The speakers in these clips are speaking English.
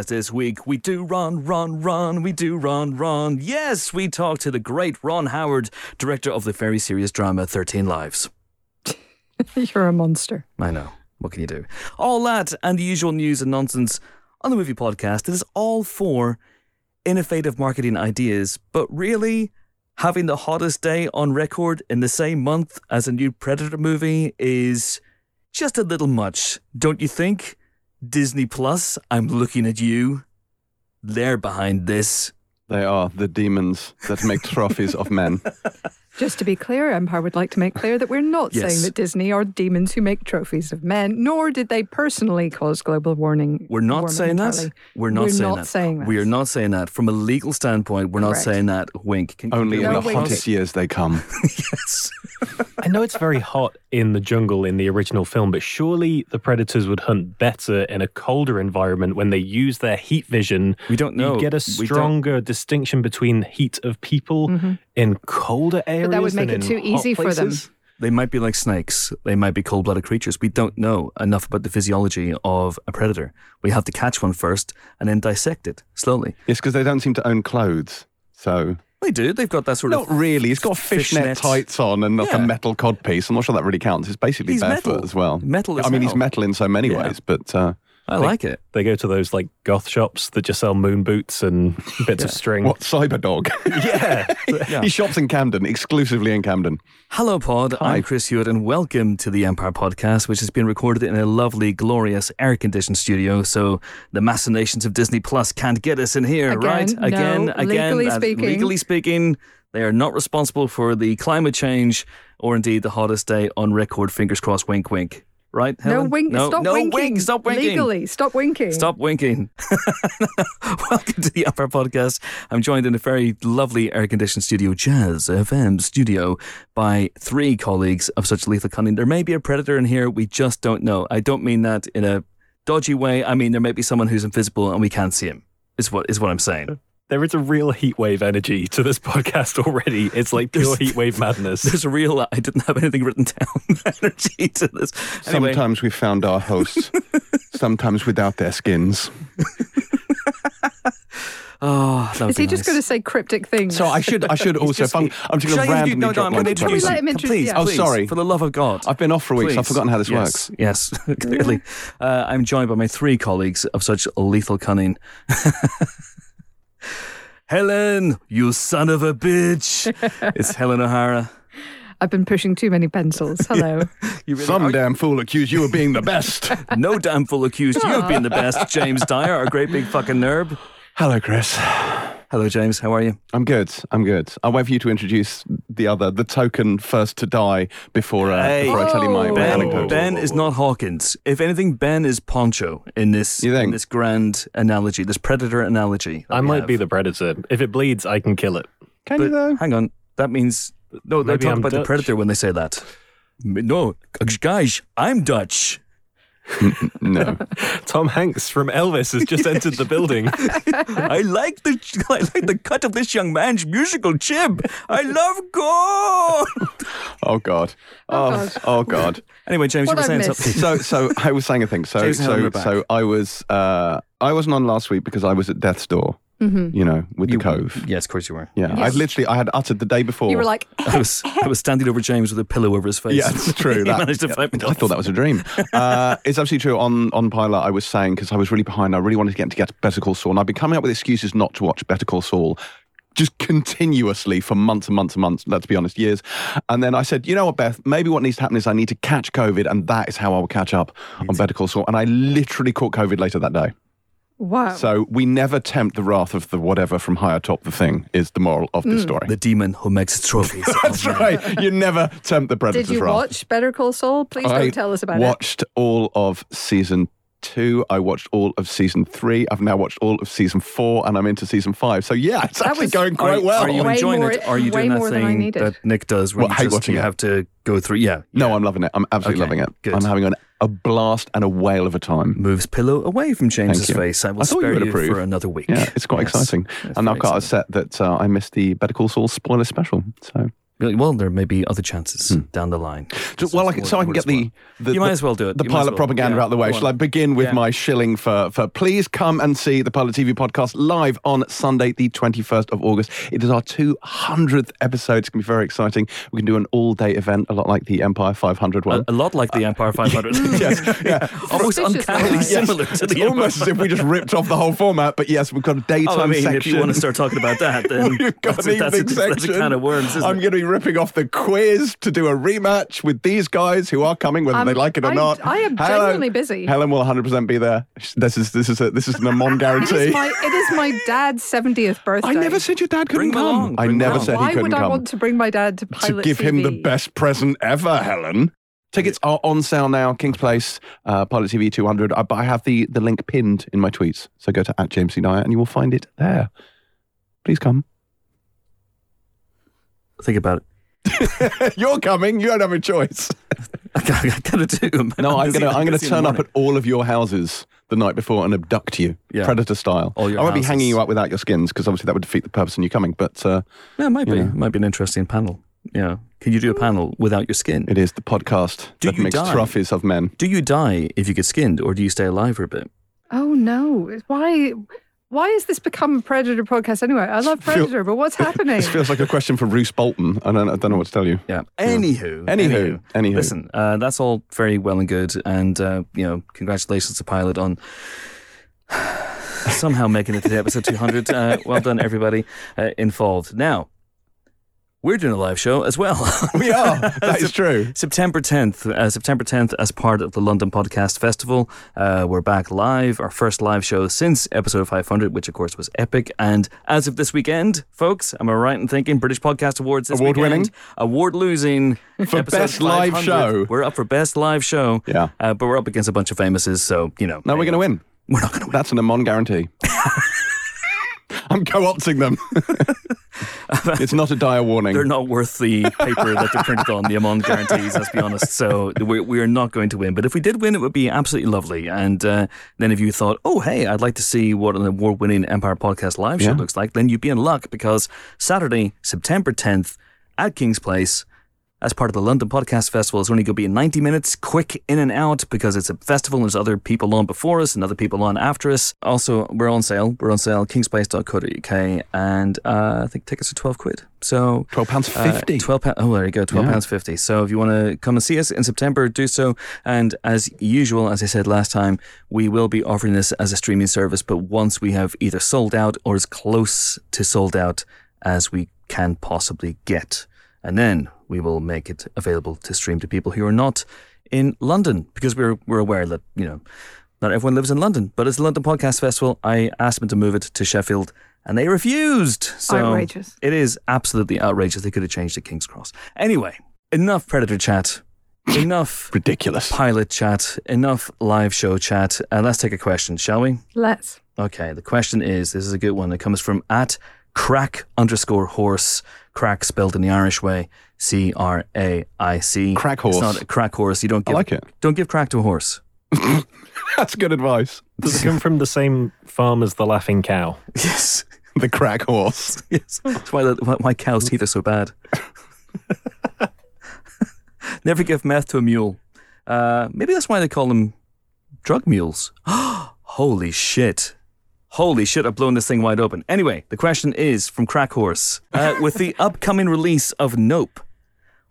podcast this week. We do run, run, run. We do run, run. Yes, we talk to the great Ron Howard, director of the very serious drama 13 Lives. You're a monster. I know. What can you do? All that and the usual news and nonsense on the movie podcast. It is all for innovative marketing ideas, but really having the hottest day on record in the same month as a new Predator movie is just a little much, don't you think? Disney Plus, I'm looking at you. They're behind this. They are the demons that make trophies of men. Just to be clear, Empire would like to make clear that we're not Yes. saying that Disney are demons who make trophies of men, nor did they personally cause global warming. We're not warming saying that. We're not, We're saying, not that. saying that. We are not saying that. From a legal standpoint, we're not saying that. Wink. Can, Only in the hottest years they come. yes. I know it's very hot in the jungle in the original film, but surely the predators would hunt better in a colder environment when they use their heat vision. We don't know. You get a stronger distinction between heat of people mm-hmm. In colder areas. Mm-hmm. that would than make it too easy for them. They might be like snakes. They might be cold blooded creatures. We don't know enough about the physiology of a predator. We have to catch one first and then dissect it slowly. It's because they don't seem to own clothes. So, They do. They've got that sort not of. Not really. He's got fishnet, fishnet. tights on and like Yeah. a metal cod piece. I'm not sure that really counts. It's basically He's barefoot metal. as well. Metal as I mean, he's metal in so many Yeah. ways, but uh, I like it. They go to those like goth shops that just sell moon boots and bits of string. what? Cyberdog. Yeah. He shops in Camden, exclusively in Camden. Hello, Pod. Hi. I'm Chris Hewitt, and welcome to the Empire Podcast, which has been recorded in a lovely, glorious, air conditioned studio. So the machinations of Disney Plus can't get us in here, Again, right? no. Again, again. Legally uh, speaking. legally speaking, they are not responsible for the climate change or indeed the hottest day on record. Fingers crossed, wink, wink. Right? No wink. No, stop no winking. wink. Stop winking. Legally, stop winking. Stop winking. Welcome to the Upper Podcast. I'm joined in a very lovely air conditioned studio, Jazz FM studio, by three colleagues of such lethal cunning. There may be a predator in here, we just don't know. I don't mean that in a dodgy way. I mean there may be someone who's invisible and we can't see him. Is what is what I'm saying. There is a real heatwave energy to this podcast already. It's like pure heatwave madness. There's a real I didn't have anything written down energy to this. Anyway, Sometimes we found our hosts, sometimes without their skins. oh, that would Is he be just nice. going to say cryptic things? So I should, I should also. just- Fun, I'm just Shall going I to randomly no, no, drop I'm my going to Can we introduce let you. him introduce- Please, yeah. Oh, sorry. For the love of God. I've been off for weeks. I've forgotten how this yes, works. Yes, clearly. Uh, I'm joined by my three colleagues of such lethal cunning. Helen, you son of a bitch. it's Helen O'Hara. I've been pushing too many pencils. Hello. You really Some are- damn fool accused you of being the best. no damn fool accused you of being the best, James Dyer, our great big fucking nerd. Hello, Chris. Hello, James. How are you? I'm good. I'm good. I'll wait for you to introduce the other, the token first to die before, uh, Hey. before I tell you my, my Ben, anecdote. ben is not Hawkins. If anything, Ben is Poncho in this You think? in this grand analogy, this predator analogy. I might have. be the predator. If it bleeds, I can kill it. Can But you though? hang on, that means no. They Maybe talking I'm about the predator when they say that. No, guys, I'm Dutch. No. Tom Hanks from Elvis has just entered the building. I like the I like the cut of this young man's musical chib. I love gold. Oh God. Oh, God. oh God. Anyway, James, What you were saying something. So, so I was saying a thing. So, James so, so I was, uh, I wasn't on last week because I was at death's door. Mm-hmm. You know, with You- the cove. Yes, of course you were. Yeah, I literally, I had uttered the day before. You were like, I was I was standing over James with a pillow over his face. Yeah, it's true. he That- managed to fight me I thought that was a dream. Uh, it's absolutely true. On on Pilot, I was saying because I was really behind. I really wanted to get to get Better Call Saul, and I've been coming up with excuses not to watch Better Call Saul. Just continuously for months and months and months, let's be honest, years. And then I said, you know what, Beth, maybe what needs to happen is I need to catch COVID, and that is how I will catch up on Better Call Saul. And I literally caught COVID later that day. Wow. So we never tempt the wrath of the whatever from higher top the thing, is the moral of this mm. story. the demon who makes trophies. That's right. You never tempt the predator's Did you wrath. watch Better Call Saul? Please don't tell us about it. watched all of season two. I watched all of season three. I've now watched all of season four, and I'm into season five. So yeah, it's That actually was- going Are, quite well. are you Way enjoying more- it? Are you doing that more than I thing needed. that Nick does where What, you, hate just, watching you it? have to go through? Yeah, no, I'm loving it. I'm absolutely Okay, loving it. good. I'm having an, a blast and a whale of a time. moves pillow away from James's face. I will I thought you spare would you, for another week. Yeah, it's quite Yes. exciting. It's and I've got exciting. a set that uh, I missed the Better Call Saul spoiler special. So Well, there may be other chances hmm. down the line. So, well, I can, so I can get the, the You might as well do it. The You pilot well. propaganda Yeah, out of the way. Shall. I begin with Yeah. my shilling for for please come and see the Pilot TV podcast live on Sunday, the twenty first of August. It is our two hundredth episode. It's going to be very exciting. We can do an all day event, a lot like the Empire five hundred one. A, a lot like the uh, Empire 500. yes, yeah. Almost uncannily like. similar to It's the almost as if we just ripped off the whole format. But yes, we've got a daytime Oh, I mean, section. if you want to start talking about that, then We've that's, a, that's, a, that's a section. can of worms, isn't I'm going to be ripping off the quiz to do a rematch with these guys who are coming, whether Um, they like it or I- not. I am Helen- genuinely busy. Helen will 100 percent be there. This is this is a, this is an Amon It guarantee. is my it is my dad's seventieth birthday. I never said your dad couldn't Bring come. I never along. said Why he couldn't come. Why would I want to bring my dad to pilot to pilot give him the best present ever, Helen. Tickets are on sale now, King's Place, uh, Pilot TV 200. Uh, but I have the, the link pinned in my tweets. So go to at James C. Dyer and you will find it there. Please come. Think about it. You're coming. You don't have a choice. I gotta do. man. No, I'm busy- gonna I'm gonna busy in the turn up at all of your houses the night before and abduct you, Yeah. predator style. All I won't be hanging you up without your skins because obviously that would defeat the purpose in you coming. But uh, Yeah, it might be. Yeah. It might be an interesting panel. Yeah. Can you do a panel without your skin? it is the podcast Do that you makes die? trophies of men. Do you die if you get skinned, or do you stay alive for a bit? Oh no! Why? Why has this become a Predator podcast anyway? I love Feel- Predator, but what's happening? This feels like a question for Roose Bolton. I don't, I don't know what to tell you. Yeah. Anywho. Anywho, anywho. Listen, uh, that's all very well and good, and uh, you know, congratulations to Pilot on somehow making it to the episode 200. Uh, well done, everybody uh, involved. Now, we're doing a live show as well. We are. That is true. September 10th, uh, September 10th, as part of the London Podcast Festival. Uh, we're back live, our first live show since episode 500, which of course was epic. And as of this weekend, folks, am I right in thinking British Podcast Awards this Award-winning? Award losing For best live show. We're up for best live show. Yeah. Uh, but we're up against a bunch of famouses, so you know. No, we're going to win. We're not going to win. That's an Amon guarantee. I'm co-opting them. it's not a dire warning. They're not worth the paper that they're printed on, the amount guarantees, let's be honest. So we, we are not going to win. But if we did win, it would be absolutely lovely. And uh, then if you thought, oh, hey, I'd like to see what an award winning Empire Podcast live show Yeah. looks like, then you'd be in luck because Saturday, September 10th at King's Place, as part of the London Podcast Festival, it's only going to be 90 minutes, quick in and out because it's a festival and there's other people on before us and other people on after us. Also, we're on sale. We're on sale, kingsplace.co.uk, and uh, I think tickets are 12 quid. So Twelve pounds uh, fifty. Twelve pounds. Oh, there you go. Twelve Yeah. pounds fifty. So if you want to come and see us in September, do so. And as usual, as I said last time, we will be offering this as a streaming service. But once we have either sold out or as close to sold out as we can possibly get, and then we will make it available to stream to people who are not in London because we're we're aware that you know not everyone lives in London. But it's the London Podcast Festival. I asked them to move it to Sheffield. And they refused. So Outrageous. it is absolutely outrageous. They could have changed to King's Cross. Anyway, enough Predator chat, enough Ridiculous. pilot chat, enough live show chat. Uh, let's take a question, shall we? Let's. Okay, the question is this is a good one. It comes from at crack underscore horse. Crack spelled in the Irish way. C R A I C. Crack horse. It's not a crack horse. You don't I give like it. don't give crack to a horse. That's good advice. Does it come from the same farm as the laughing cow? Yes. The crack horse. Yes. That's why, why, why cow's teeth are so bad. Never give meth to a mule. Uh, maybe that's why they call them drug mules. Holy shit. Holy shit, I've blown this thing wide open. Anyway, the question is from Crack Horse. Uh, with the upcoming release of Nope,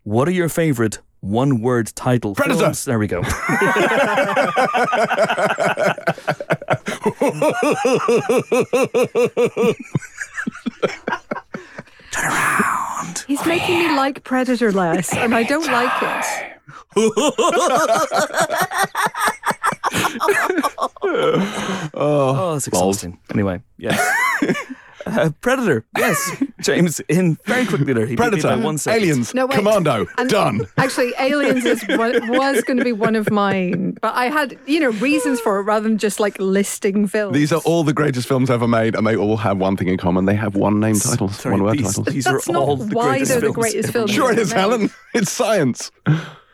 what are your favorite one word title Predator. films? There we go. Turn around. He's making me like Predator less, and I don't like it. Oh, oh, that's exhausting. Anyway, yes. Uh, Predator, yes. James, in very quickly there. He beat me Predator. by one second. Aliens. No, wait. Commando. And- Done. Actually, Aliens is one, was going to be one of mine, but I had you know reasons for it rather than just like listing films. These are all the greatest films ever made, and they all have one thing in common. They have one name titles, Sorry, one word these, titles. These That's are not all the why greatest they're the films greatest films. made. Sure, it is, Made. Helen. It's science.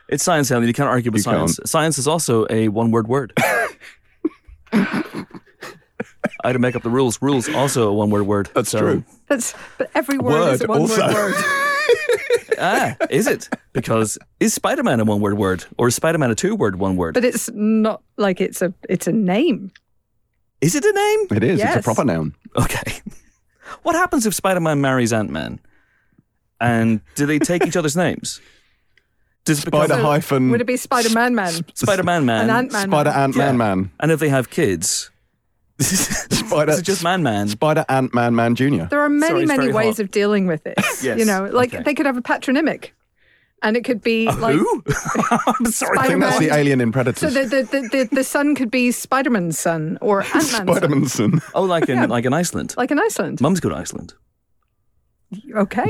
It's science, Helen. You can't argue with You science. can't. Science is also a one-word word. I had to make up the rules. Rules also a one-word word. That's So, true. That's but every word, is a one also. word word. ah, is it? Because is Spider Man a one word word or is Spider Man a two word one word? But it's not like it's a it's a name. is it a name? It is. It's a proper noun. Okay. What happens if Spider Man marries Ant Man? And do they take each other's names? Does it become Spider hyphen Would it be Spider Man Man Spider Man Man? and Ant Man? Spider Ant Man Man. And if they have kids, Spider is it just Man Man? Spider Ant Man Man Junior. There are many Sorry, many ways hot. of dealing with this. Yes, You know, like okay. they could have a patronymic, and it could be like. Who? I'm sorry. I think that's the alien in Predator. So the the, the, the the son could be Spider Man's son or Ant Man's son, Spider-Man's son. Oh, like in like in Iceland. like in Iceland. Mum's go to Iceland. Okay,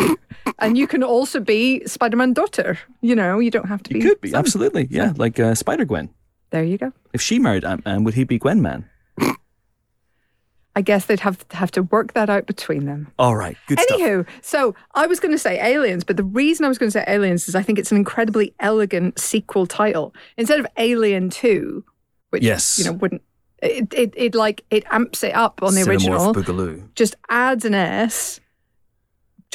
and you can also be Spider Man daughter. You know, you don't have to be. You could be son. absolutely, yeah, like uh, Spider Gwen. There you go. If she married Ant Man, would he be Gwen Man? I guess they'd have have to work that out between them. All right, good stuff. Anywho, so I was going to say aliens, but the reason I was going to say aliens is I think it's an incredibly elegant sequel title instead of Alien Two, which Yes. you know wouldn't. It, it, it like it amps it up on the Cinemorph original, Boogaloo. just adds an S.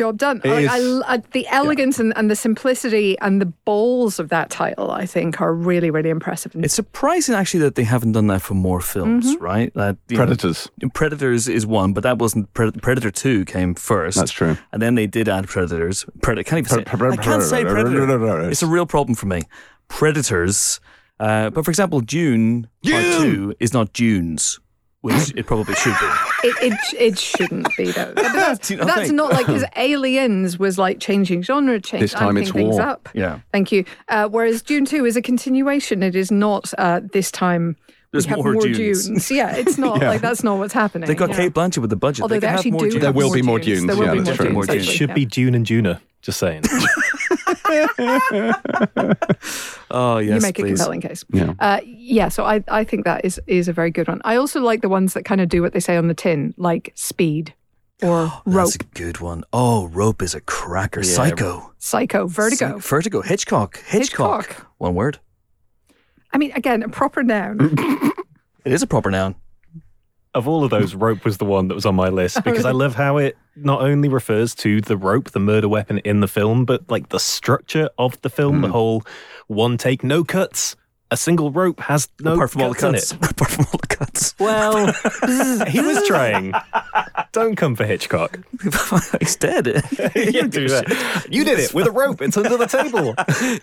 Job done. It Like, I, I- the elegance and, and the simplicity and the balls of that title, I think, are really, really impressive. It's surprising actually that they haven't done that for more films, Mm-hmm. right? That you know, Predators. Predators is one, but that wasn't Pred- Predator Two came first. That's true. And then they did add Predators. Predator. Can't even say. Pre- pre- I can't say pre- Predator. It's a real problem for me. Predators. Uh, but for example, Dune Part Two is not Dune's, which it probably should be. It, it, it shouldn't be, though. But that's, you not that's think? not like, because Aliens was like changing genre, change, This time it's things war. up. Yeah. Thank you. Uh, whereas Dune 2 is a continuation. It is not uh, this time. There's we have more more, Dunes. Dunes. Yeah, it's not Yeah. like that's not what's happening. They got you know. Cate Blanchett with the budget. Although they, they, can have actually more do. Dunes. There will more be more Dunes. Dunes, There will yeah, be that's more true. Dunes. More It Dunes. actually, should yeah. be June and Juna. Just saying. Oh yes, you make a compelling case. Yeah. Uh, yeah, so I, I think that is is a very good one. I also like the ones that kind of do what they say on the tin, like speed or rope, That's a good one. Oh, Rope is a cracker. Psycho. psycho, vertigo. Psy- Vertigo. Hitchcock. Hitchcock. Hitchcock. One word. I mean, again, a proper noun. It is a proper noun. of all of those, rope was the one that was on my list because I love how it not only refers to the rope, the murder weapon in the film, but like the structure of the film, the hmm. whole one take, no cuts. A single rope has no apart from all the cuts cuts. in it. Apart from all the cuts. Well, he was trying. Don't come for Hitchcock. He's dead. You do that. You did it with a rope. It's under the table.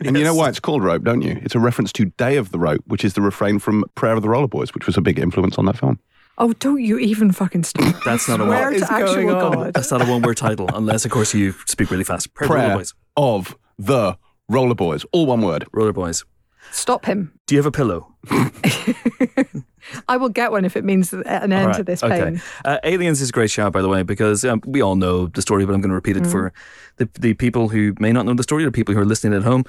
And you know why it's called Rope, don't you? It's a reference to Day of the Rope, which is the refrain from Prayer of the Roller Boys, which was a big influence on that film. Oh, don't you even fucking stop. That's not a Swear word. is actual going on? God. That's not a one word title, unless, of course, you speak really fast. Prayer, Prayer Roller Boys. of the Roller Boys, all one word. Roller Boys. Stop him. Do you have a pillow? I will get one if it means an end All to right, this okay. pain. Uh, Aliens is a great shout, by the way, because um, we all know the story, but I'm going to repeat it for the, the people who may not know the story or people who are listening at home.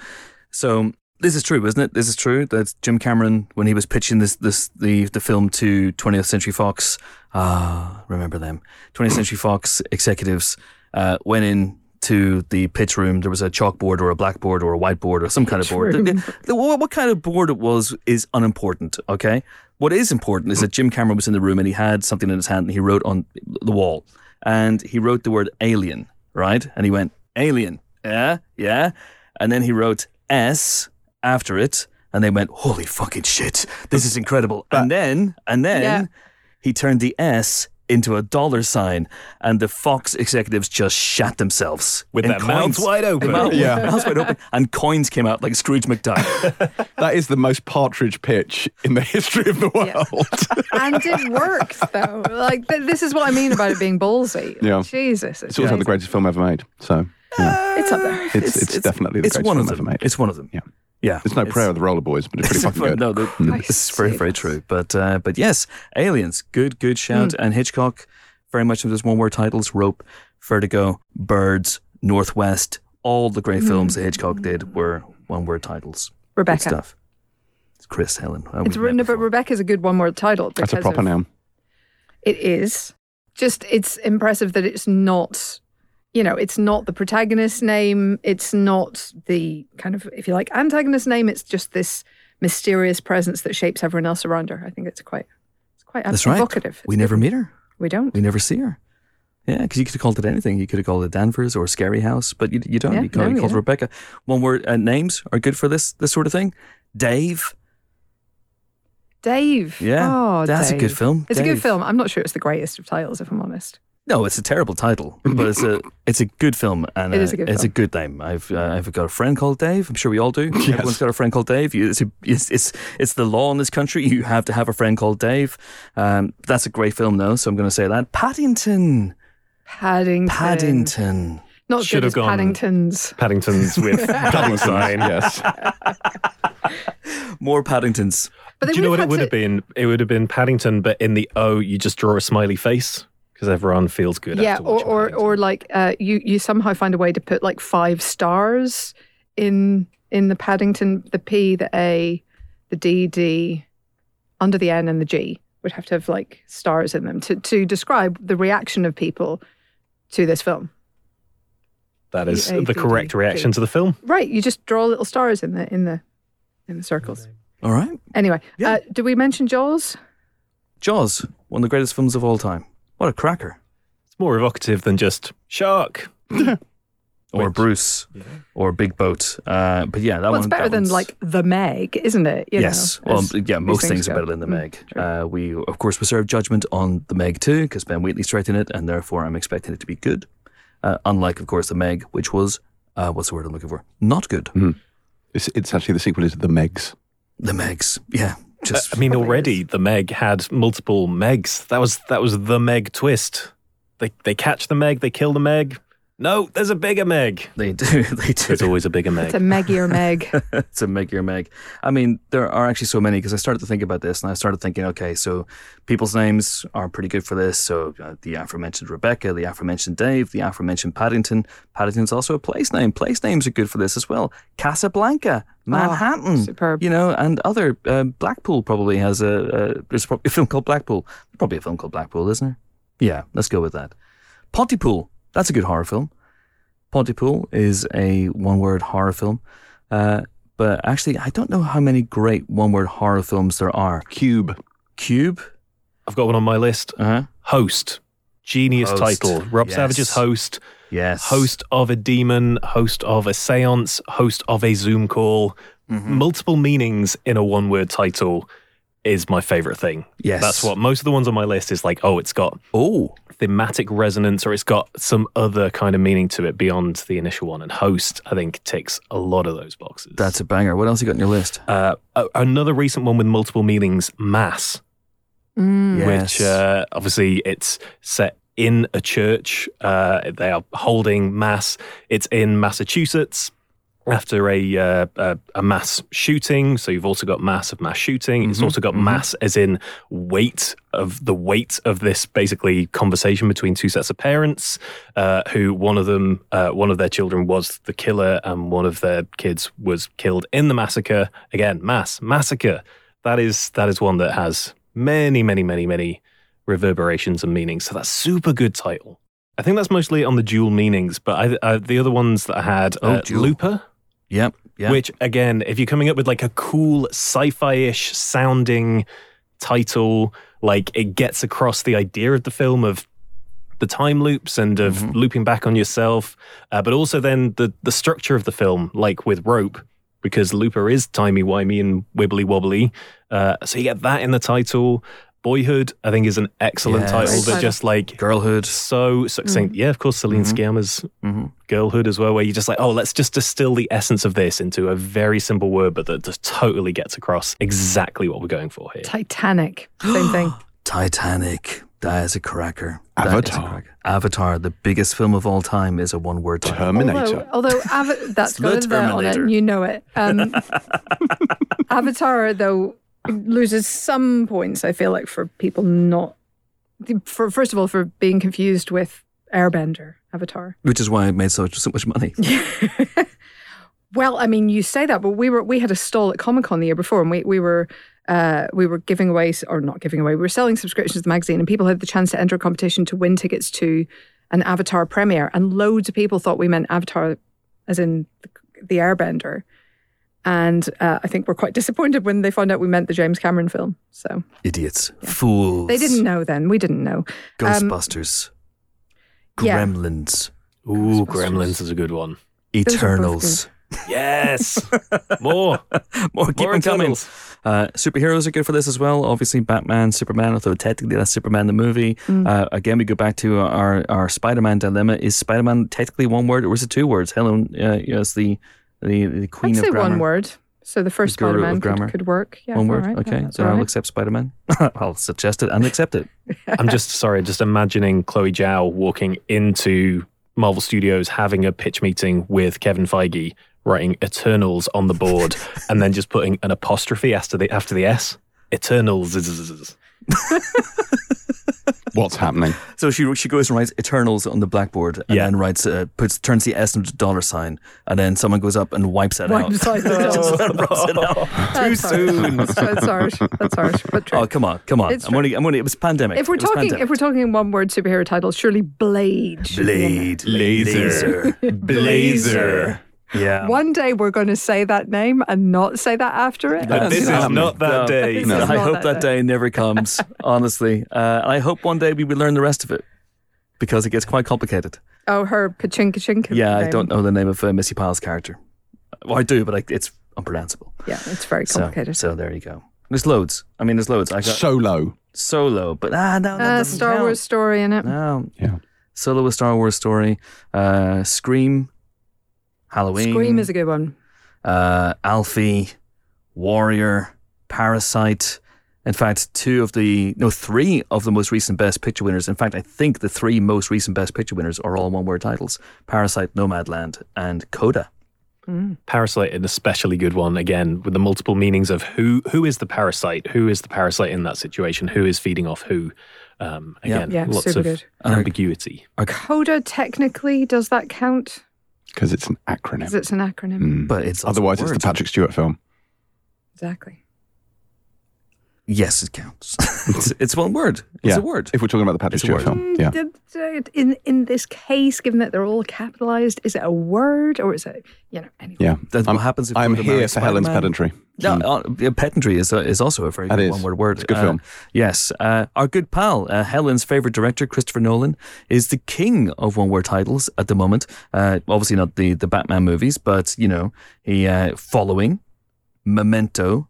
So this is true, isn't it? This is true. That Jim Cameron, when he was pitching this, this the, the film to 20th Century Fox, ah, remember them, 20th Century Fox executives uh, went in to the pitch room. There was a chalkboard or a blackboard or a whiteboard or some kind of board. The- the- what what kind of board it was is unimportant. Okay, what is important is that Jim Cameron was in the room and he had something in his hand and he wrote on the wall and he wrote the word alien, right? And he went alien, yeah, yeah, and then he wrote S after it, and they went, holy fucking shit, this is incredible. and then and then Yeah. he turned the S into a dollar sign, and the Fox executives just shat themselves With And their mouths wide open. Mouth- Yeah. mouths wide open, and coins came out like Scrooge McDuck. That is the most partridge pitch in the history of the world. Yeah. and it works though. Like, th- this is what I mean about it being ballsy. Yeah. Jesus. It's also the greatest film ever made. So yeah. It's up there. it's, it's, definitely the it's greatest one film of ever made. It's one of them. Yeah. Yeah, There's no it's- Prayer of the Roller Boys, but it's pretty fucking good. No, the, I it's very, very true. But uh, but yes, Aliens, good, good shout. Hmm. And Hitchcock, very much of those one word titles: Rope, Vertigo, Birds, Northwest. All the great films that Hitchcock did were one word titles. Good Rebecca. stuff. It's Chris Helen. It's we've written, but before. Rebecca's a good one word title. That's a because proper of- noun. It is. Just, it's impressive that it's not, you know, it's not the protagonist's name. It's not the kind of, if you like, antagonist name. It's just this mysterious presence that shapes everyone else around her. I think it's quite, it's quite That's right. evocative. We It's never meet her. We don't. We never see her. Yeah, because you could have called it anything. You could have called it Danvers or Scary House, but you, you don't. Yeah, you call, no, you called don't. Rebecca. One word uh, names are good for this this sort of thing. Dave. Dave. Yeah, Oh, that's a good film. It's a good film. I'm not sure it's the greatest of titles, if I'm honest. No, it's a terrible title, but it's a it's a good film, and It uh, is a good it's a good name. I've uh, I've got a friend called Dave. I'm sure we all do. Everyone's got a friend called Dave. You- It's, a, it's it's it's the law in this country. You have to have a friend called Dave. Um, that's a great film, though. So I'm going to say that Paddington. Paddington. Paddington. Not Should good have as gone- Paddington's. Paddington's with double sign. yes. More Paddingtons. But Do you know what it would had have been? It would have been Paddington, but in the O, you just draw a smiley face because everyone feels good. yeah, after or or, or like uh, you you somehow find a way to put like five stars in in the Paddington, the P, the A, the D, D, under the N and the G would have to have like stars in them to to describe the reaction of people to this film. that is A, the correct reaction to the film. Right, you just draw little stars in the in the in the circles. All right. Anyway, Yeah. uh, did we mention Jaws? Jaws, one of the greatest films of all time. What a cracker. It's more evocative than just shark. Or Which- Bruce, or Big Boat. Uh, but yeah, that Well, one. it's better that than one's- like the Meg, isn't it? You yes. know, well, yeah, most these things, are better than the Mm, Meg. true. Uh, we, of course, reserve judgment on the Meg too, because Ben Wheatley's directing it, and therefore I'm expecting it to be good. Uh, unlike, of course, the Meg, which was, uh, what's the word I'm looking for? Not good. It's, it's actually the sequel is The Megs. The Megs. Yeah. Just, I mean, already the Meg had multiple Megs. That was that was the Meg twist. They they catch the Meg, they kill the Meg. No, there's a bigger Meg. they do. They do. There's always a bigger Meg. It's a Meggy or Meg. it's a Meg your Meg. I mean, there are actually so many because I started to think about this and I started thinking, okay, so people's names are pretty good for this. So uh, the aforementioned Rebecca, the aforementioned Dave, the aforementioned Paddington. Paddington's also a place name. Place names are good for this as well. Casablanca, Manhattan, superb. you know, and other. Uh, Blackpool probably has a, a. There's probably a film called Blackpool. Probably a film called Blackpool, isn't there? Yeah, let's go with that. Pontypool. That's a good horror film. Pontypool is a one word horror film. Uh, but actually, I don't know how many great one word horror films there are. Cube. Cube? I've got one on my list. Uh-huh. Host. Genius Host. title. Rob Yes. Savage's Host. Yes. Host of a demon, host of a seance, host of a Zoom call. Mhm. Multiple meanings in a one word title is my favorite thing. Yes. That's what most of the ones on my list is like, oh, it's got Oh, thematic resonance or it's got some other kind of meaning to it beyond the initial one. And host, I think, ticks a lot of those boxes. that's a banger. What else you got on your list? uh, another recent one with multiple meanings, mass, Mm. Yes. which uh, obviously it's set in a church. Uh, they are holding mass. It's in Massachusetts after a, uh, a a mass shooting. So you've also got mass of mass shooting. It's Mhm, also got mhm. mass as in weight of the weight of this basically conversation between two sets of parents. Uh, who one of them, uh, one of their children was the killer, and one of their kids was killed in the massacre. Again, mass massacre. That is that is one that has many, many, many, many reverberations and meanings. So that's super good title. I think that's mostly on the dual meanings, but I, I, the other ones that I had, Oh, uh. Looper, Yep. Yeah. which again, if you're coming up with like a cool sci-fi-ish sounding title, like it gets across the idea of the film of the time loops and of Mhm. looping back on yourself, uh, but also then the the structure of the film, like with Rope, because Looper is timey wimey and wibbly wobbly. Uh, so you get that in the title. Boyhood, I think, is an excellent Yes. title Great that just like Girlhood. so succinct. Yeah, of course, Celine Mhm. Sciamma's hmm girlhood as well, where you're just like, oh, let's just distill the essence of this into a very simple word, but that just totally gets across exactly what we're going for here. Titanic. Same thing. Titanic. That is a cracker. That is a Avatar. cracker. Avatar, the biggest film of all time, is a one word title. Terminator. Although, although Ava- that's the got a there on it, Terminator. you know it. Um, Avatar, though, loses some points. I feel like for people not, for first of all, for being confused with Airbender Avatar. Which is why it made so, so much money. Well, I mean, you say that, but we were we had a stall at Comic Con the year before, and we we were uh, we were giving away or not giving away. We were selling subscriptions to the magazine, and people had the chance to enter a competition to win tickets to an Avatar premiere, and loads of people thought we meant Avatar, as in the, the Airbender. And uh, I think we're quite disappointed when they found out we meant the James Cameron film. So Idiots. Fools. they didn't know then. We didn't know. Ghostbusters. Yeah. Gremlins, Ooh, Ghostbusters. Gremlins is a good one. Those are both Eternals. Yes, more. More, keep More them coming. Uh, superheroes are good for this as well. Obviously, Batman, Superman, although technically that's Superman the movie. Mm. Uh, again, we go back to our, our Spider Man dilemma. Is Spider Man technically one word or is it two words? Helen uh, is the, the, the queen I'd of say grammar. one word. So the first guru Spider-Man grammar. could, could work. Yeah, one word. right. okay, that's then all I'll right. accept Spider Man. I'll suggest it and accept it. I'm just sorry, just imagining Chloe Zhao walking into Marvel Studios having a pitch meeting with Kevin Feige, writing Eternals on the board, and then just putting an apostrophe after the after the S. Eternals. What's happening? So she she goes and writes Eternals on the blackboard and Yeah. then writes uh, puts turns the S into a dollar sign and then someone goes up and wipes that Wipes out. it out. Just rubs it out. Too soon. That's, that's harsh. That's harsh. But true. Oh come on, come on! It's I'm only I'm only it was pandemic. if we're talking, pandemic. if we're talking one word superhero titles, surely Blade. should be. Blade, Laser. Blazer. Yeah. One day we're going to say that name and not say that after it. But But this is not that No. day. No, I hope that that day never comes. honestly, uh, and I hope one day we will learn the rest of it because it gets quite complicated. Oh, her Kachink Kachink. Yeah, I don't know the name of uh, Missi Pyle's character. Well, I do, but I, it's unpronounceable. Yeah, it's very complicated. so there you go. There's loads. I mean, there's loads. I got Solo. Solo, but ah, no, that uh, Star count. Wars story in it. No, Yeah. Solo, a Star Wars story. Uh, Scream, Halloween. Scream is a good one. uh, Alfie, Warrior, Parasite. In fact, two of the no, three of the most recent Best Picture winners. In fact, I think the three most recent Best Picture winners are all one-word titles: Parasite, Nomadland, and Coda. Parasite, an especially good one. Again, with the multiple meanings of who who is the parasite, who is the parasite in that situation, who is feeding off who. Um, again, Yeah, lots super of good. ambiguity. Coda technically does that count? Because it's an acronym. Because it's an acronym. Mm. But it's Otherwise, it's the. Patrick Stewart film. Exactly. Yes, it counts. it's, it's one word. It's Yeah. a word. If we're talking about the Patrick It's a Stewart word. film. Yeah. D- d- In in this case, given that they're all capitalized, is it a word or is it you know anyway? Yeah. That's what happens if I'm you were to here marry for Helen's Spider-Man. pedantry. No, uh, pedantry is uh, is also a very good one-word word. It's a good Uh, film. Yes, uh, our good pal, uh, Helen's favorite director, Christopher Nolan, is the king of one-word titles at the moment. Uh, obviously, not the the Batman movies, but you know, he uh, following Memento,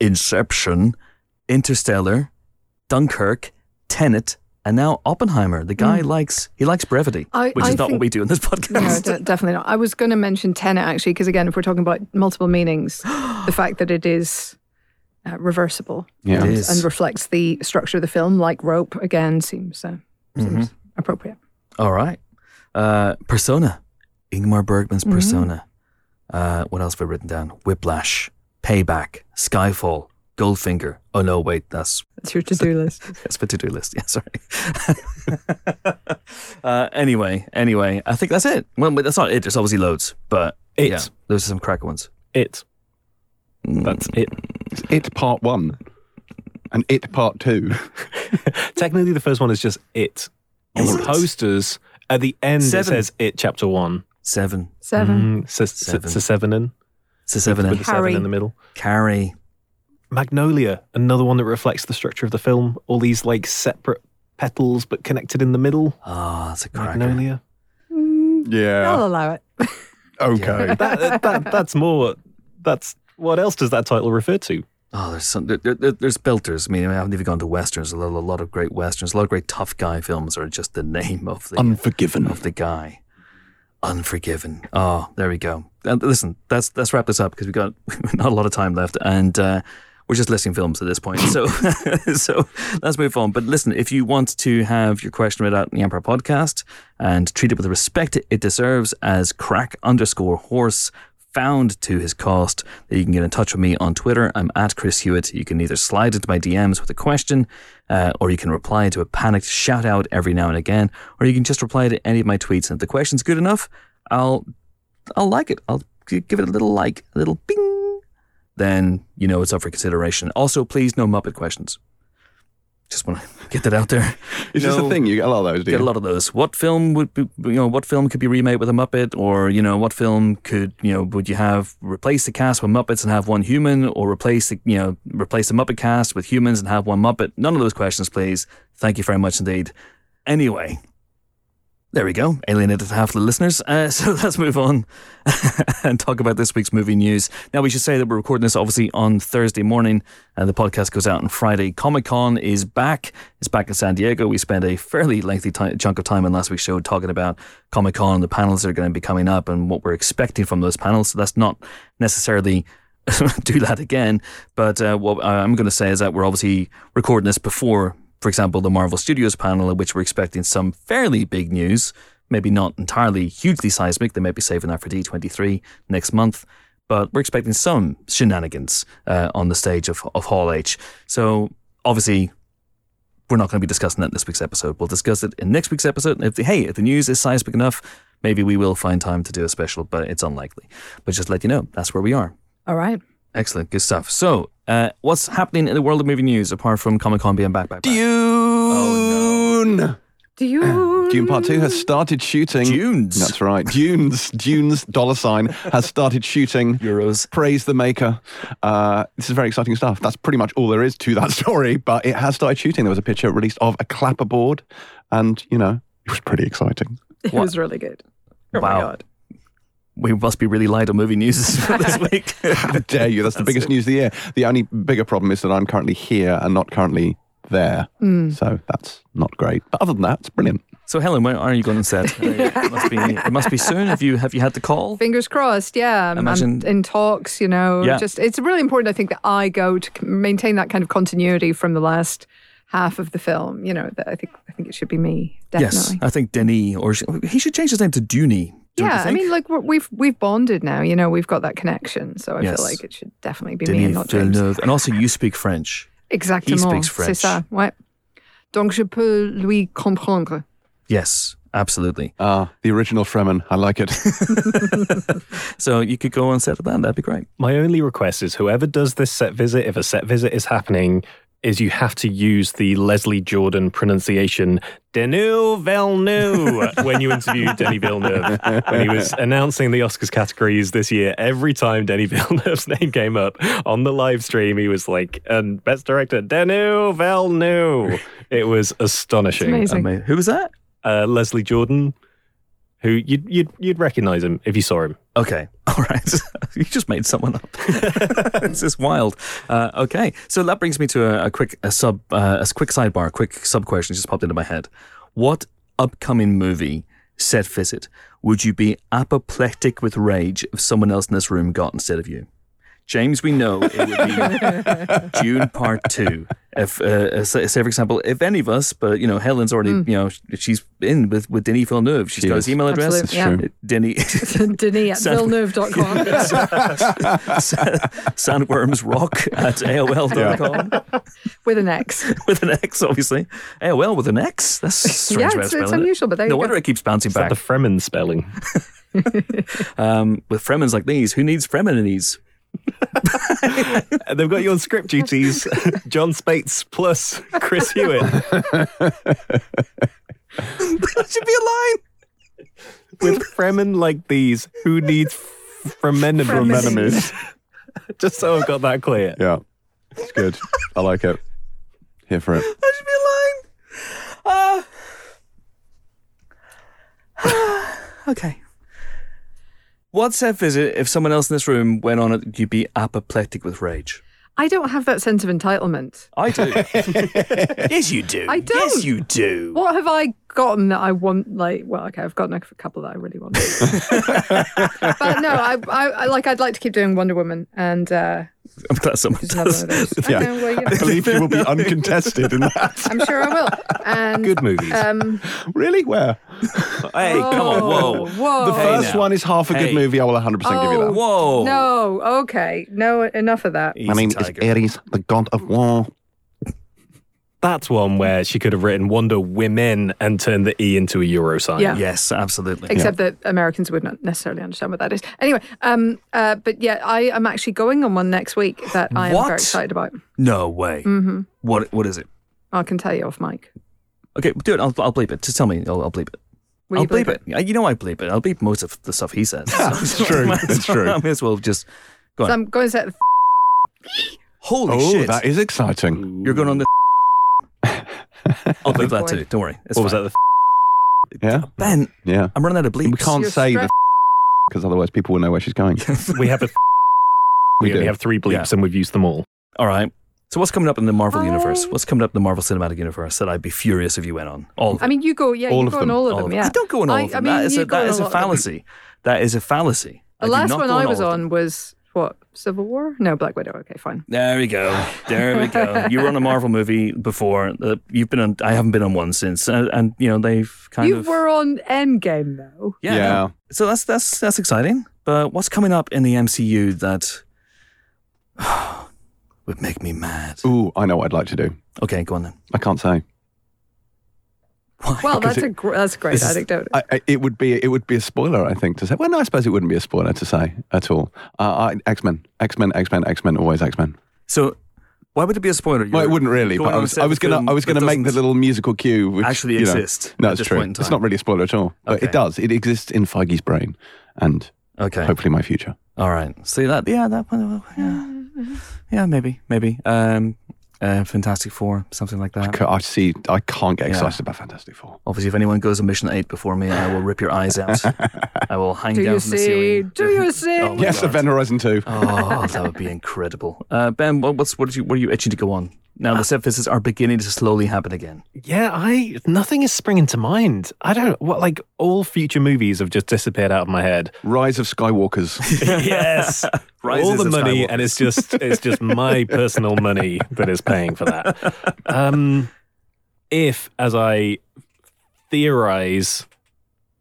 Inception, Interstellar, Dunkirk, Tenet, and now Oppenheimer. The guy likes he likes brevity, I- which I is not what we do in this No, podcast. de- definitely not. I was going to mention Tenet actually, because again, if we're talking about multiple meanings, the fact that it is uh, reversible Yeah. And, is. and reflects the structure of the film, like Rope, again, seems uh, seems Mm-hmm. appropriate. All right. Uh, Persona. Ingmar Bergman's Mhm. Persona. Uh, what else have I written down? Whiplash. Payback. Skyfall. Goldfinger. Oh no, wait, that's That's your to-do list. that's my to-do list. Yeah, sorry. uh, anyway, anyway, I think that's it. Well, but that's not it. There's obviously loads, but It. yeah, those are some cracker ones. It. That's it. It's It Part 1 and It Part 2. Technically, the first one is just it. On the posters, at the end, Seven. it says it chapter one. Seven. Seven. Mm, says Seven. seven. seven in. It's a seven. With in. the seven in the middle. Carrie. Magnolia, another one that reflects the structure of the film. All these like separate petals but connected in the middle. Ah, that's a cracker. Magnolia. Mm, Yeah. I'll allow it. Okay. That, that, that's more. That's what else does that title refer to? Oh, there's some. There, there, there's belters. I mean, I haven't even gone to westerns. A lot, a lot of great westerns. A lot of great tough guy films are just the name of the Unforgiven. of the guy. Unforgiven. Oh, there we go. And listen, let's let's wrap this up because we've got not a lot of time left, and uh, we're just listing films at this point. So so let's move on. But listen, if you want to have your question read out in the Empire Podcast and treat it with the respect it deserves as crack underscore horse found to his cost, you can get in touch with me on Twitter. I'm at Chris Hewitt. You can either slide into my DMs with a question, uh, or you can reply to a panicked shout out every now and again, or you can just reply to any of my tweets. And if the question's good enough, I'll I'll like it. I'll give it a little like, a little bing. Then you know it's up for consideration. Also, please no Muppet questions. Just want to get that out there. This No. a thing? You get a lot of those, do you? Get a lot of those. What film would be, you know, what film could be remade with a Muppet? Or, you know, what film could, you know, would you have replace the cast with Muppets and have one human or replace the, you know, replace the Muppet cast with humans and have one Muppet? None of those questions, please. Thank you very much indeed. Anyway, There we go. Alienated half the listeners. Uh, so let's move on and talk about this week's movie news. Now, we should say that we're recording this obviously on Thursday morning, and the podcast goes out on Friday. Comic Con is back. It's back in San Diego. We spent a fairly lengthy chunk of time in last week's show talking about Comic Con, and the panels that are going to be coming up, and what we're expecting from those panels. So that's not necessarily do that again. But uh, what I'm going to say is that we're obviously recording this before for example, the Marvel Studios panel, in which we're expecting some fairly big news, maybe not entirely hugely seismic. They might be saving that for D23 next month, but we're expecting some shenanigans uh, on the stage of, of Hall H. So obviously, we're not going to be discussing that in this week's episode. We'll discuss it in next week's episode. If the, hey, if the news is seismic enough, maybe we will find time to do a special, but it's unlikely. But just let you know, that's where we are. All right. Excellent, good stuff. So, uh, what's happening in the world of movie news apart from Comic Con being back, back, back? Dune. Do you? Dune Part Two has started shooting. Dunes. That's right. Dunes. Dunes. Dollar sign has started shooting. Euros. Praise the maker. Uh, this is very exciting stuff. That's pretty much all there is to that story. But it has started shooting. There was a picture released of a clapperboard, and you know it was pretty exciting. It What? was really good. Oh Wow. my god. We must be really light on movie news this week. How dare you? That's the biggest news of the year. The only bigger problem is that I'm currently here and not currently there. Mm. So that's not great. But other than that, it's brilliant. so, Helen, when are you going on set? It must be. It must be soon. Have you have you had the call? Fingers crossed. Yeah, I'm, I'm Imagine- in talks. You know, Yeah. just it's really important. I think that I go to maintain that kind of continuity from the last half of the film. You know, that I think I think it should be me. Yes, I think Denis, or he should change his name to Dooney. Don't yeah, I mean, like we're, we've we've bonded now. You know, we've got that connection. So I Yes. feel like it should definitely be me and not James. Villeneuve, and also you speak French. Exactement. speaks C'est ça. Ouais. Donc je peux lui comprendre. Yes, absolutely. Ah, the original Fremen. I like it. So you could go on set of that. That'd be great. My only request is whoever does this set visit, if a set visit is happening, is you have to use the Leslie Jordan pronunciation Denis Villeneuve when you interview Denis Villeneuve. When he was announcing the Oscars categories this year, every time Denis Villeneuve's name came up on the live stream, he was like, and best director, Denis Villeneuve. It was astonishing. Amazing. Ama- Who was that? Uh, Leslie Jordan, who you'd, you'd, you'd recognize him if you saw him. Okay, all right. you just made someone up. this is wild. Uh, okay, so that brings me to a, a quick a sub uh, a quick sidebar, a quick sub question just popped into my head. What upcoming movie set visit would you be apoplectic with rage if someone else in this room got instead of you? James, we know it would be Dune Part Two. If, uh, say, say, for example, if any of us, but you know, Helen's already, you know, she's in with with Denis Villeneuve. She's She got is. his email address. Absolutely, yeah. true. Denis. Denis at Sound- villeneuve.com. sandwormsrock at AOL.com with an X. with an X, obviously. AOL with an X? That's a strange yeah, it's, it's spelling it. unusual, but there No you wonder go. it keeps bouncing Is that back. the Fremen spelling? um, with Fremens like these, who needs Fremenese? And They've got you on script duties. Jon Spaihts plus Chris Hewitt. that should be a line. With Fremen like these, who needs Fremen Fremenese. Just so I've got that clear. yeah, it's good. I like it. Here for it. That should be a line. Uh, okay. What set visit if someone else in this room went on it, you'd be apoplectic with rage? I don't have that sense of entitlement. I do. yes, you do. I don't. you do. What have I gotten that I want? Like, well, okay, I've gotten a couple that I really want. but no, I, I, I like. I'd like to keep doing Wonder Woman, and uh, I'm glad someone just does. one of those. Yeah. Okay, well, you I believe you will be uncontested in that. I'm sure I will. And Good movies. um, Really? Where? Hey, come on, whoa. whoa, The first now. one is half a good movie. I will 100% give you Oh. that. Whoa. No, okay, no, enough of that. Easy, My name Tiger. is Ares, the god of war. That's one where she could have written Wonder Women and turned the E into a euro sign. Yeah. Yes, absolutely. Except that Americans would not necessarily understand what that is. Anyway, um, uh, but yeah, I am actually going on one next week that I am What? very excited about. No way. hmm What? What is it? I can tell you off mic. Okay, do it. I'll, I'll bleep it. Just tell me. I'll, I'll bleep it. Will I'll you bleep believe it. You know I bleep it. I'll bleep most of the stuff he says. it's true. Might as It's true. I may as well just go So on. I'm going to say. the Holy Oh, shit! that is exciting. You're going on the. I'll bleep that boy. too. Don't worry. It's What was fine. that? The yeah, Ben, yeah. I'm running out of bleeps. We can't You're say the stre- because otherwise people will know where she's going. we have a We we only have three bleeps Yeah. and we've used them all. All right. So what's coming up in the Marvel um, universe? What's coming up in the Marvel Cinematic Universe that I'd be furious if you went on? All of I mean, you go, yeah, All you of go them. on all of all them, of yeah. I don't go on all I- of them. I mean, that is a, go that on is a a lot of them. fallacy. That is a fallacy. The do last one I was of on was what? Civil War? No, Black Widow. Okay, fine. There we go. There we go. You were on a Marvel movie before. Uh, you've been on. I haven't been on one since, uh, and you know they've kind you of. You were on Endgame, though. yeah. Yeah. So that's that's that's exciting. But what's coming up in the MCU that would make me mad? Ooh, I know what I'd like to do. Okay, go on then. I can't say. Why? Well, Because that's it- a gr- that's a great anecdote. I, I, it would be it would be a spoiler, I think, to say. Well, no, I suppose it wouldn't be a spoiler to say at all. Uh, X Men, X Men, X Men, X Men, always X Men. So why would it be a spoiler? Well, it wouldn't really, but I was, I was gonna I was gonna make the little musical cue, which actually you know, exist. No, it's true. Point in time. It's not really a spoiler at all, but Okay. it does. It exists in Feige's brain, and Okay. hopefully my future. All right. See that? Yeah, that one. Yeah, yeah maybe, maybe. Um, uh, Fantastic Four, something like that. C- I see. I can't get Yeah. excited about Fantastic Four. Obviously, if anyone goes on Mission Eight before me, I will rip your eyes out. I will hang Do down you from the see? ceiling. Do you see? Oh yes, God. Event Horizon Two. Oh, that would be incredible. Uh, ben, what, what's what are you what are you itching to go on? Now the set visits are beginning to slowly happen again. Yeah, I nothing is springing to mind. I don't what like all future movies have just disappeared out of my head. Rise of Skywalkers. yes, Rises all the money, Skywalker. and it's just it's just my personal money that is paying for that. Um, if, as I theorize,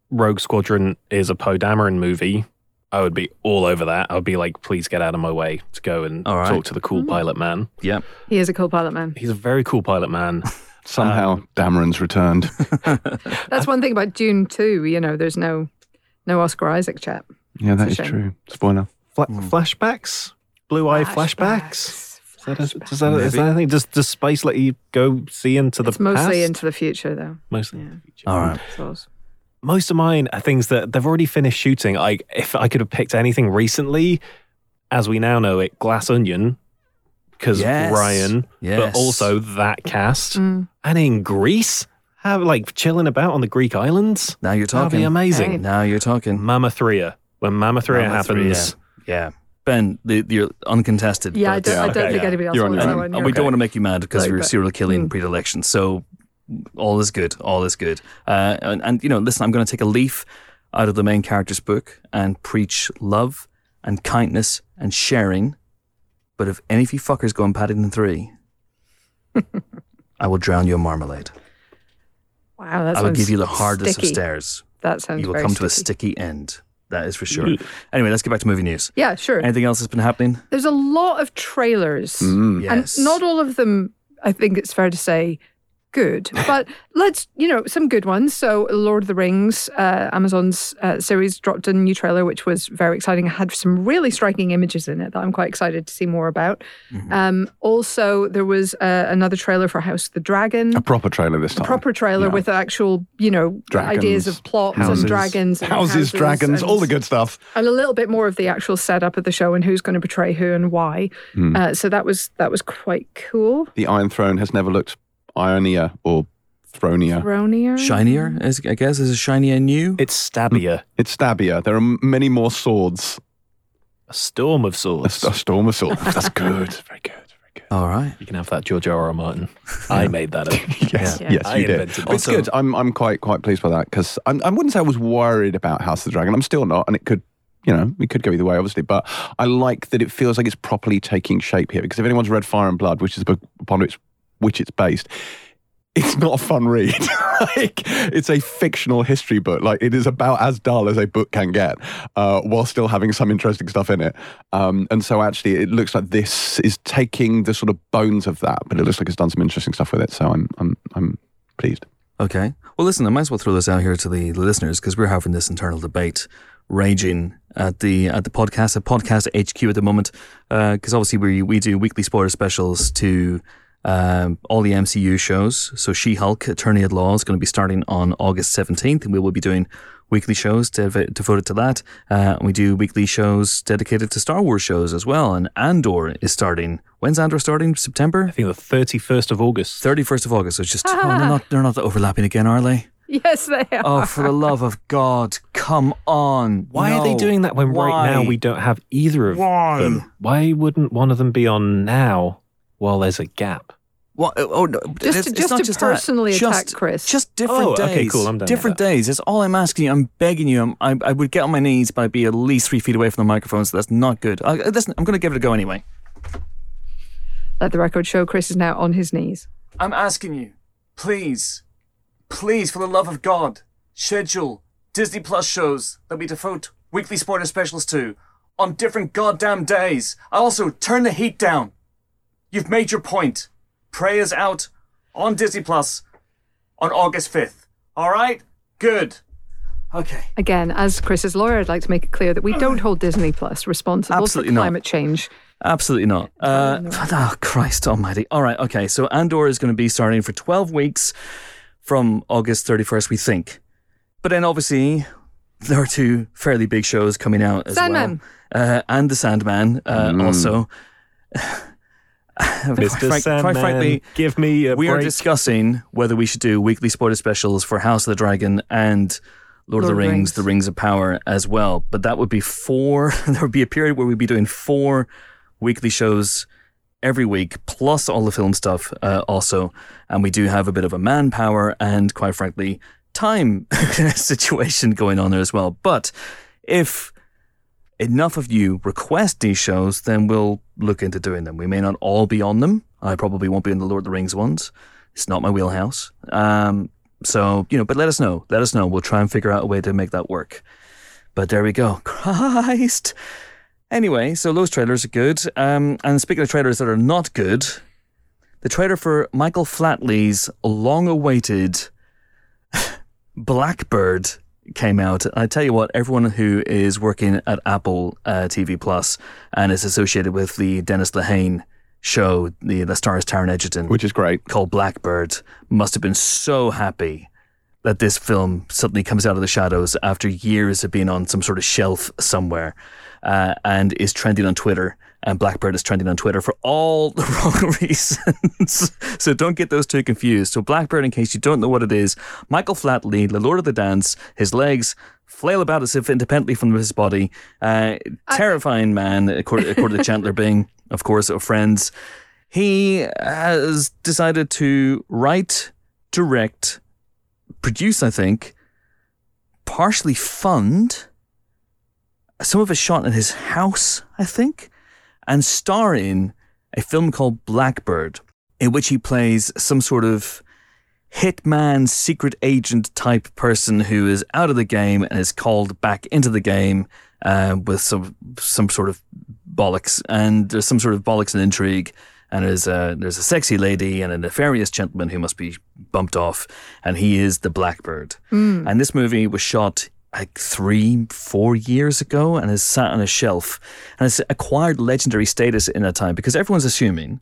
Rogue Squadron is a Poe Dameron movie, I would be all over that. I would be like, please get out of my way to go and All right. talk to the cool pilot man. Yeah. He is a cool pilot man. He's a very cool pilot man. Somehow Dameron's returned. That's one thing about Dune too. You know, there's no no Oscar Isaac chat. Yeah, that It's is a shame. true. Spoiler. Fla- Flashbacks, blue eye flashbacks. Is that, a, does that, is that anything? Does, does space let you go see into the It's mostly past? into the future, though. mostly. Yeah. into the future. All right. So most of mine are things that they've already finished shooting. I if I could have picked anything recently, as we now know it, Glass Onion, because Yes. Ryan, Yes. but also that cast, Mm. and in Greece, have like chilling about on the Greek islands. Now you're That'd talking. be amazing. Right. Now you're talking. Mamathria, when Mamathria Mama happens, Yeah. Ben, the, you're uncontested. yeah, I don't, I don't Okay, think yeah. anybody else You're wants your that one. And You're we okay. don't want to make you mad because Like, you're but- serial killing Mm. predilection. So all is good. All is good. Uh, and, and, you know, listen, I'm going to take a leaf out of the main character's book and preach love and kindness and sharing. But if any of you fuckers go on Paddington 3, I will drown you in marmalade. Wow, that I will give you the hardest sticky. of stairs. That sounds You will very come to a sticky. sticky end. That is for sure. Anyway, let's get back to movie news. Yeah, sure. Anything else that's been happening? There's a lot of trailers, Mm. Yes. and not all of them. I think it's fair to say good, but let's you know some good ones. So, Lord of the Rings, uh, Amazon's uh, series dropped a new trailer, which was very exciting. It had some really striking images in it that I'm quite excited to see more about. Mm-hmm. Um, also, there was uh, another trailer for House of the Dragon. A proper trailer this time. proper trailer Yeah. with actual, you know, Dragons, ideas of plots houses, and dragons, and Houses, dragons, and- all the good stuff. and a little bit more of the actual setup of the show and who's going to betray who and why. Uh, so that was that was quite cool. The Iron Throne has never looked ironier or thronier. Thronier, Shinier, is, I guess, is it shinier new? it's Stabia, mm, It's stabbier. There are many more swords. a storm of A, swords. st- a storm of swords. That's good. Very good. Very good. All right. You can have that, George R. R. Martin. I made that up. Yes, Yeah. yes, I you did. invented But it's that. good. I'm, I'm quite, quite pleased by that because I wouldn't say I was worried about House of the Dragon. I'm still not, and it could, you know, it could go either way, obviously. But I like that it feels like it's properly taking shape here because if anyone's read Fire and Blood, which is the book upon which, which it's based, it's not a fun read. like it's a fictional history book. Like it is about as dull as a book can get, uh, while still having some interesting stuff in it. Um, and so actually, it looks like this is taking the sort of bones of that, but it looks like it's done some interesting stuff with it. So I'm I'm I'm pleased. Okay. Well, listen, I might as well throw this out here to the, the listeners because we're having this internal debate raging at the at the podcast at podcast HQ at the moment because obviously we we do weekly spoiler specials to um, all the MCU shows. So She Hulk, Attorney at Law is going to be starting on August seventeenth, and we will be doing weekly shows dev- devoted to that. Uh, and we do weekly shows dedicated to Star Wars shows as well. And Andor is starting. When's Andor starting? September. I think the 31st of August. 31st of August. So it's just, oh, they're not, they're not overlapping again, are they? Yes, they are. Oh, for the love of God, come on. Why are they doing that when right now we don't have either of Why? them? Why wouldn't one of them be on now while there's a gap? What? Oh, oh, no. Just it's, to- it's just not to just personally that. attack just, Chris. Just oh, different Oh, days. okay, cool, I'm done Different that. days. That's all I'm asking you. I'm begging you. I'm, I, I would get on my knees, but I'd be at least three feet away from the microphone, so that's not good. I, uh, listen, I'm going to give it a go anyway. Let the record show Chris is now on his knees. I'm asking you, please, please, for the love of God, schedule Disney Plus shows that we devote weekly sporting specials to on different goddamn days. I Also, turn the heat down. You've made your point. Prey is out on Disney Plus on August 5th. All right? Good. Okay. Again, as Chris's lawyer, I'd like to make it clear that we don't hold Disney Plus responsible Absolutely for not. climate change. Absolutely not. Uh, oh, Christ almighty. All right, okay. So Andor is going to be starting for 12 weeks from August 31st, we think. But then obviously, there are two fairly big shows coming out as Sandman. well. Uh, and The Sandman uh, also. Mr. Frank- Sandman, quite frankly, give me a we are discussing whether we should do weekly spoiler specials for House of the Dragon and Lord, of the Lord of the Rings, Rings. The Rings of Power as well. But that would be four. there would be a period where we'd be doing four weekly shows every week, plus all the film stuff uh, also. And we do have a bit of a manpower and, quite frankly, time situation going on there as well. But if enough of you request these shows, then we'll look into doing them. We may not all be on them. I probably won't be in the Lord of the Rings ones. It's not my wheelhouse. Um, so, you know, but let us know. Let us know. We'll try and figure out a way to make that work. But there we go. Christ. Anyway, so those trailers are good. Um, and speaking of trailers that are not good, the trailer for Michael Flatley's long awaited Blackbird came out. I tell you what, everyone who is working at Apple uh, TV Plus and is associated with the Dennis Lehane show, the The Stars Taron Egerton, which is great. called Blackbird, must have been so happy that this film suddenly comes out of the shadows after years of being on some sort of shelf somewhere uh, and is trending on Twitter. And Blackbird is trending on Twitter for all the wrong reasons. so don't get those two confused. So Blackbird, in case you don't know what it is, Michael Flatley, the Lord of the Dance, his legs flail about as if independently from his body. Uh, terrifying man, according, according to Chandler Bing, of course, of Friends. He has decided to write, direct, produce, I think, partially fund. Some of it shot in his house, I think, and star in a film called Blackbird, in which he plays some sort of hitman, secret agent type person who is out of the game and is called back into the game uh, with some some sort of bollocks, and there's some sort of bollocks and intrigue. And there's a, there's a sexy lady and a nefarious gentleman who must be bumped off, and he is the Blackbird. And this movie was shot like three, four years ago and has sat on a shelf and has acquired legendary status in that time because everyone's assuming,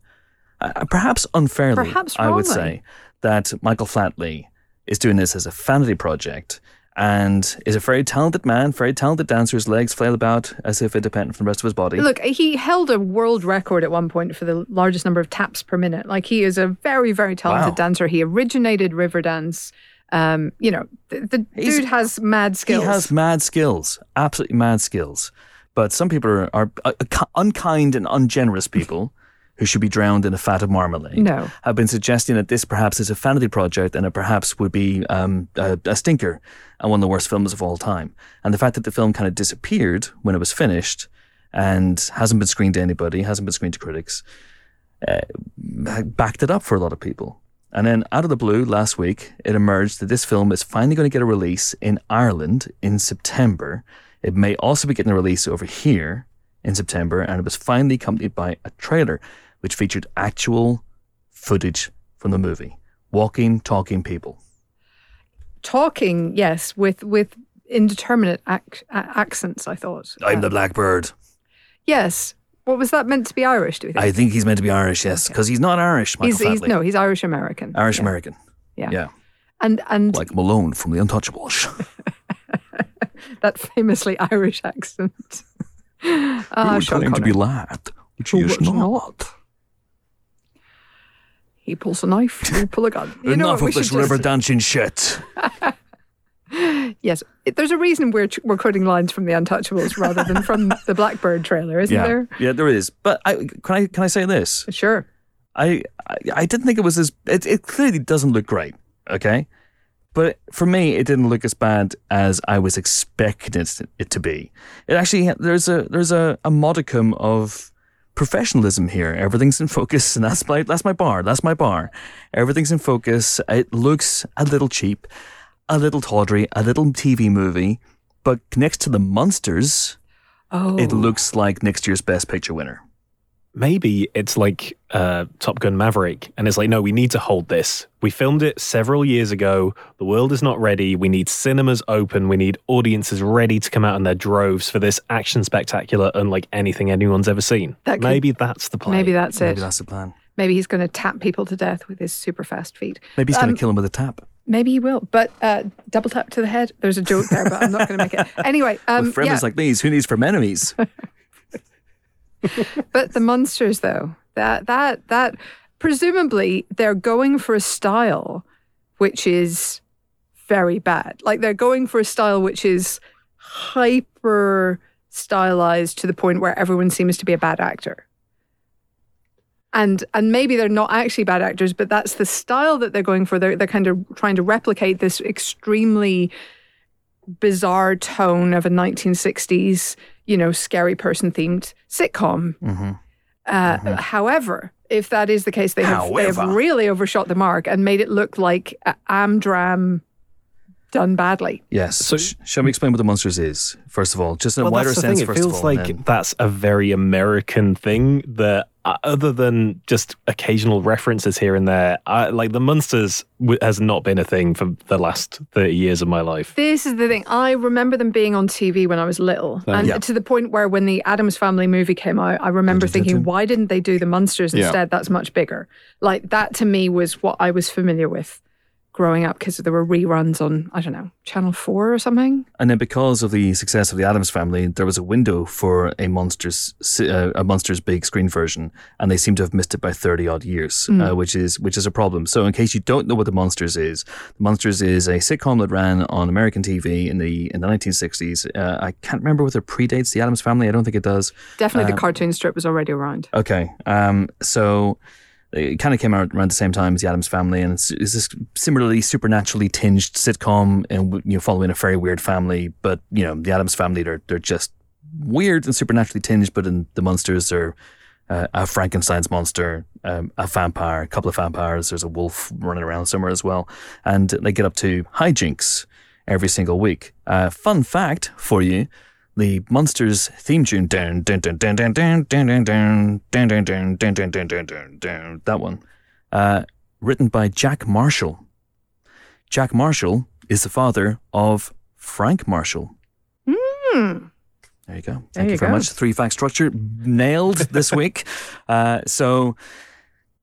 uh, perhaps unfairly, Perhaps I would say, that Michael Flatley is doing this as a vanity project and is a very talented man, very talented dancer. His legs flail about as if independent from the rest of his body. Look, he held a world record at one point for the largest number of taps per minute. Like he is a very, very talented Wow. dancer. He originated Riverdance. Um, you know, the, the dude has mad skills. He has mad skills, absolutely mad skills. But some people are, are uh, unkind and ungenerous people who should be drowned in a fat of marmalade. No. Have been suggesting that this perhaps is a vanity project and it perhaps would be um, a, a stinker and one of the worst films of all time. And the fact that the film kind of disappeared when it was finished and hasn't been screened to anybody, hasn't been screened to critics, uh, backed it up for a lot of people. And then out of the blue last week, it emerged that this film is finally going to get a release in Ireland in September. It may also be getting a release over here in September, and it was finally accompanied by a trailer which featured actual footage from the movie. Walking, talking people. talking, yes, with with indeterminate ac- accents. I thought. I'm the um, Blackbird. yes. What was that meant to be Irish? Do you think? I think he's meant to be Irish, yes, because he's not Irish, Michael he's, he's no, he's Irish American. Irish American. Yeah. Yeah. And and Like Malone from The Untouchables. that famously Irish accent. Ah, Sean claim to be lad, which he is which not. He pulls a knife. You pull a gun. You know Enough of this river dancing shit. Yes, there's a reason we're we're quoting lines from the Untouchables rather than from the Blackbird trailer, isn't yeah, there? yeah, there is. But I, can I can I say this? Sure. I, I I didn't think it was as it, it clearly doesn't look great, okay? But for me, it didn't look as bad as I was expecting it, to be. It actually there's a there's a, a modicum of professionalism here. Everything's in focus, and that's my that's my bar. That's my bar. Everything's in focus. It looks a little cheap, a little tawdry, a little TV movie, but next to the Munsters, Oh, it looks like next year's Best Picture winner. Maybe it's like uh, Top Gun Maverick, and it's like, no, we need to hold this. We filmed it several years ago. The world is not ready. We need cinemas open. We need audiences ready to come out in their droves for this action spectacular, unlike anything anyone's ever seen. That could- Maybe that's the plan. maybe that's it. Maybe that's the plan. Maybe he's going to tap people to death with his super fast feet. Maybe he's going Um, to kill them with a tap. Maybe he will, but uh, double tap to the head. There's a joke there, but I'm not going to make it. Anyway, um, With friends yeah, like these, who needs for enemies? but the Munsters, though, that that that presumably they're going for a style which is very bad. Like they're going for a style which is hyper stylized to the point where everyone seems to be a bad actor. And and maybe they're not actually bad actors, but that's the style that they're going for. They're they're kind of trying to replicate this extremely bizarre tone of a 1960s, you know, scary person themed sitcom. hmm Uh, However, if that is the case, they have, they have really overshot the mark and made it look like a Amdram done badly. Yes. So- Sh- shall we explain what the Munsters is first of all, just in a Well, wider sense? thing. It first feels of all, like then- that's a very American thing. That uh, other than just occasional references here and there, I, like the Munsters w- has not been a thing for the last thirty years of my life. This is the thing. I remember them being on TV when I was little, and yeah. to the point where when the Addams Family movie came out, I remember thinking, why didn't they do the Munsters Yeah. instead? That's much bigger. Like that to me was what I was familiar with growing up because there were reruns on I don't know Channel Four or something. and then because of the success of the Addams Family, there was a window for a Munsters uh, a Munsters big screen version, and they seem to have missed it by thirty odd years, uh, which is which is a problem. So, in case you don't know what the Munsters is, the Munsters is a sitcom that ran on American TV in the in the nineteen sixties. Uh, I can't remember whether it predates the Addams Family. I don't think it does. Definitely, Uh, the cartoon strip was already around. Okay. Um, so it kind of came out around the same time as the Addams Family, and it's, it's this similarly supernaturally tinged sitcom, and you know, following a very weird family. But you know, the Addams Family, they're they're just weird and supernaturally tinged. But in the Munsters are uh, a Frankenstein's monster, um, a vampire, a couple of vampires. There's a wolf running around somewhere as well, and they get up to hijinks every single week. Uh, fun fact for you. The Munsters theme tune down down down down down down down down down down down down down down down down down down that one. Uh, written by Jack Marshall. Jack Marshall is the father of Frank Marshall. Hmm. There you go. Thank There you, you very go. much. Three fact structure nailed this week. Uh, so,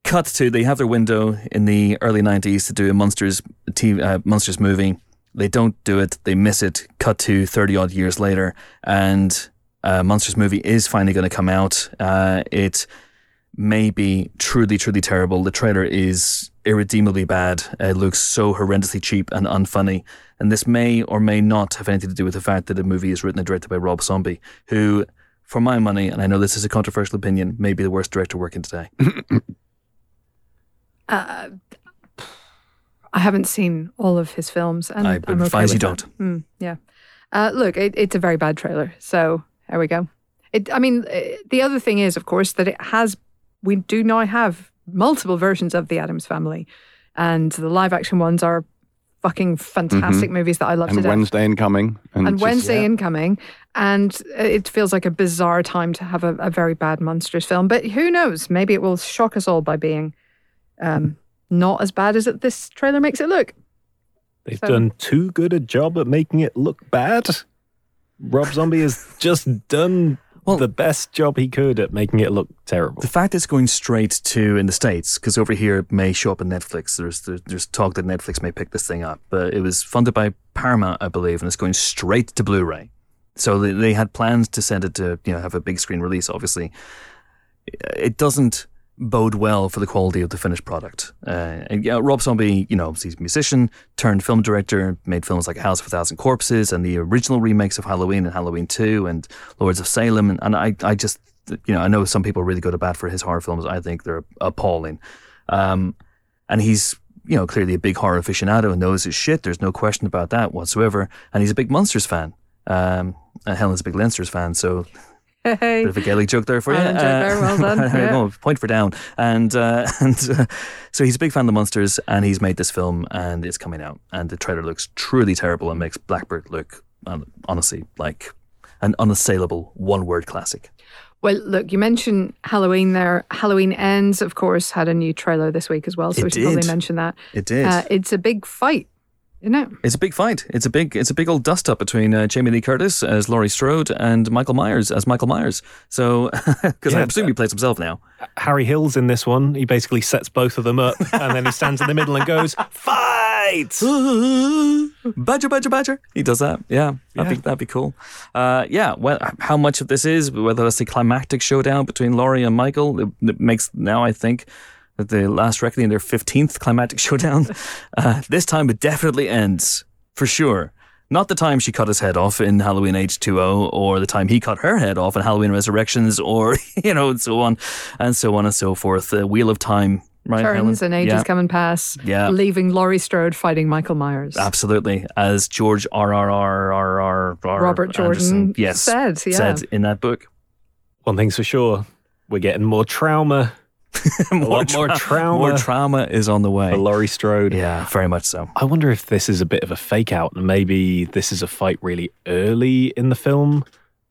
cut to they have their window in the early '90s to do a Munsters TV, uh, Munsters movie. They don't do it. They miss it. Cut to 30 odd years later, and uh, Munsters movie is finally going to come out. Uh, it may be truly, truly terrible. The trailer is irredeemably bad. It looks so horrendously cheap and unfunny. And this may or may not have anything to do with the fact that the movie is written and directed by Rob Zombie, who, for my money, and I know this is a controversial opinion, may be the worst director working today. Uh, I haven't seen all of his films, and I I'm would okay advise you don't. Mm, yeah. Uh, look, it, it's a very bad trailer. So there we go. It. I mean, uh, the other thing is, of course, that it has. We do now have multiple versions of the Addams Family, and the live action ones are fucking fantastic movies that I love to and death. Wednesday incoming. And, and just- Wednesday yeah. incoming, and it feels like a bizarre time to have a, a very bad Munsters film. But who knows? Maybe it will shock us all by being um, not as bad as it, this trailer makes it look. They've So- done too good a job at making it look bad. Rob Zombie has just done Well- the best job he could at making it look terrible. The fact it's going straight to in the states, because over here it may show up in Netflix. There's there's, there's talk that Netflix may pick this thing up, but it was funded by Paramount, I believe, and it's going straight to Blu-ray. So they, they had plans to send it to you know have a big screen release. Obviously, it doesn't bode well for the quality of the finished product. Uh, and, yeah, Rob Zombie, you know, he's a musician turned film director, made films like House of a Thousand Corpses and the original remakes of Halloween and Halloween 2 and Lords of Salem. And, and I, I just, you know, I know some people really go to bat for his horror films. I think they're appalling. Um, and he's, you know, clearly a big horror aficionado and knows his shit. There's no question about that whatsoever. And he's a big Munsters fan. Um, and Helen's a big Leinster's fan, so Hey. Bit of a Gaelic joke there for you. There, well done, yeah. point for down. And uh, and uh, so he's a big fan of the Munsters, and he's made this film, and it's coming out. And the trailer looks truly terrible and makes Blackbird look, uh, honestly, like an unassailable one-word classic. Well, look, you mentioned Halloween there. Halloween Ends, of course, had a new trailer this week as well, so It we should probably mention that. It did. Uh, it's a big fight, isn't it? it's a big fight. It's a big. It's a big old dust up between uh, Jamie Lee Curtis as Laurie Strode and Michael Myers as Michael Myers. So, because I Yeah, presume he plays himself now. Harry Hill's in this one. He basically sets both of them up and then he stands in the middle and goes, Fight! badger, badger, badger. He does that. Yeah, that'd, Be, that'd be cool. Uh, yeah, well, how much of this is, whether that's the climactic showdown between Laurie and Michael, it, it makes now, I think, that the last reckoning, their 15th climactic showdown. Uh, this time it definitely ends, for sure. Not the time she cut his head off in Halloween H2O, or the time he cut her head off in Halloween Resurrections, or, you know, and so on, and so on and so forth. The Wheel of Time, right? Turns Helen? and ages yeah. come and pass, Yeah. leaving Laurie Strode fighting Michael Myers. Absolutely, as George R. R. R. R. R. R. Robert Jordan yes, said, yeah. said in that book. One thing's for sure, we're getting more trauma. more, lot more trauma. More trauma is on the way. For Laurie Strode. Yeah, very much so. I wonder if this is a bit of a fake out and maybe this is a fight really early in the film.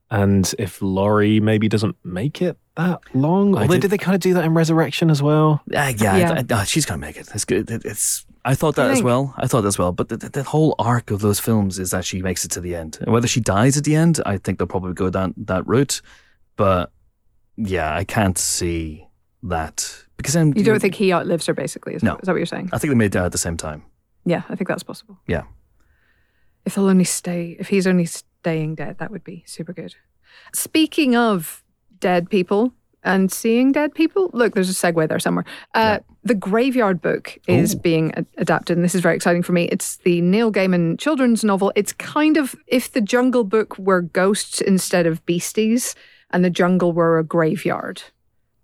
And if Laurie maybe doesn't make it that long, I although did- did they kind of do that in Resurrection as well? Uh, yeah, Yeah. I- I- uh, she's gonna make it. It's good. It- It's. I thought You that as think? well. I thought that as well. But the, the, the whole arc of those films is that she makes it to the end. And whether she dies at the end, I think they'll probably go down that route. But yeah, I can't see that because then You don't think he outlives her, basically? Is, No. that, is that what you're saying? I think they may die at the same time. Yeah, I think that's possible. Yeah. If they'll only stay, if he's only staying dead, that would be super good. Speaking of dead people and seeing dead people, look, there's a segue there somewhere. Uh, The Graveyard Book is Ooh. being a- adapted, and this is very exciting for me. It's the Neil Gaiman children's novel. It's kind of if the Jungle Book were ghosts instead of beasties, and the jungle were a graveyard.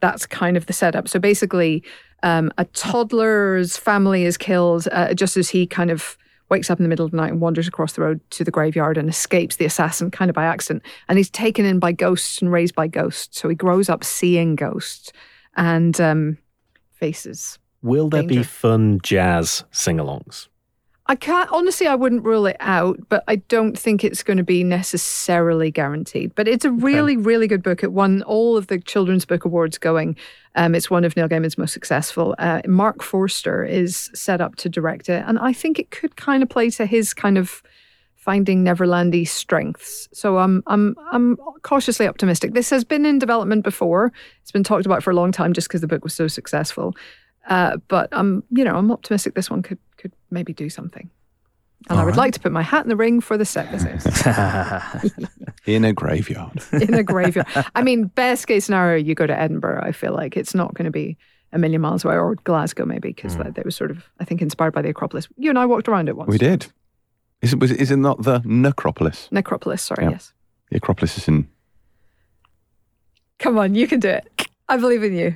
That's kind of the setup. So basically, um, a toddler's family is killed uh, just as he kind of wakes up in the middle of the night and wanders across the road to the graveyard and escapes the assassin kind of by accident. And he's taken in by ghosts and raised by ghosts. So he grows up seeing ghosts and um, faces. Will there be fun jazz sing alongs? I can't honestly. I wouldn't rule it out, but I don't think it's going to be necessarily guaranteed. But it's a really, really good book. It won all of the Children's Book Awards going. Um, it's one of Neil Gaiman's most successful. Uh, Marc Forster is set up to direct it, and I think it could kind of play to his kind of finding Neverlandy strengths. So I'm I'm I'm cautiously optimistic. This has been in development before. It's been talked about for a long time, just because the book was so successful. Uh, but I'm, you know, I'm optimistic this one could could maybe do something. And I would right. like to put my hat in the ring for the set this is in a graveyard. in a graveyard. I mean, best case scenario, you go to Edinburgh. I feel like it's not going to be a million miles away, or Glasgow maybe, because that, that was sort of, I think, inspired by the Acropolis. You and I walked around it once. We did. Is it, was it, is it not the necropolis? Necropolis, sorry, Yeah. yes. The Acropolis is in Come on, you can do it. I believe in you.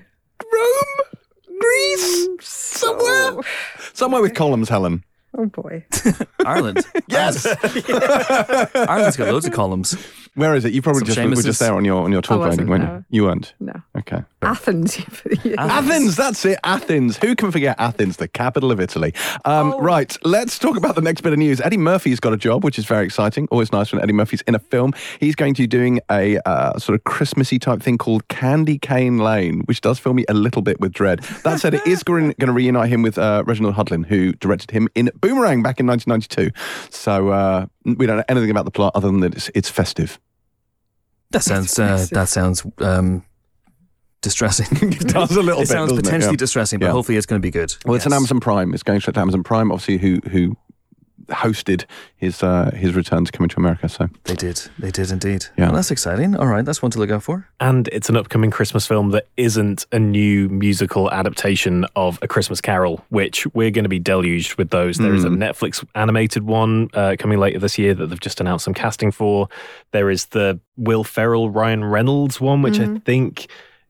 Rome, Greece, mm, somewhere. Somewhere with columns, Helen. Oh boy. Ireland. Yes. Ireland's got loads of columns. Where is it? You probably Some just were just there on your on your talk wasn't, writing, weren't no. you? You weren't. No. Okay. Athens. Athens, that's it. Athens. Who can forget Athens, the capital of Italy? Um, Oh. Right, let's talk about the next bit of news. Eddie Murphy's got a job, which is very exciting. Always nice when Eddie Murphy's in a film. He's going to be doing a uh, sort of Christmassy type thing called Candy Cane Lane, which does fill me a little bit with dread. That said, it is going to reunite him with uh, Reginald Hudlin, who directed him in Boomerang back in 1992. So uh, we don't know anything about the plot other than that it's, it's festive. That sounds. Uh, that sounds um, distressing. It does a little it bit, sounds doesn't it? potentially Yeah. distressing, but Yeah. hopefully it's going to be good. Well, it's an Amazon Prime. It's going straight to Amazon Prime, obviously, who who hosted his uh, his return to coming to America. So They did. They did indeed. Yeah. Well, that's exciting. All right, that's one to look out for. And it's an upcoming Christmas film that isn't a new musical adaptation of A Christmas Carol, which we're going to be deluged with those. There is a Netflix animated one uh, coming later this year that they've just announced some casting for. There is the Will Ferrell, Ryan Reynolds one, which I think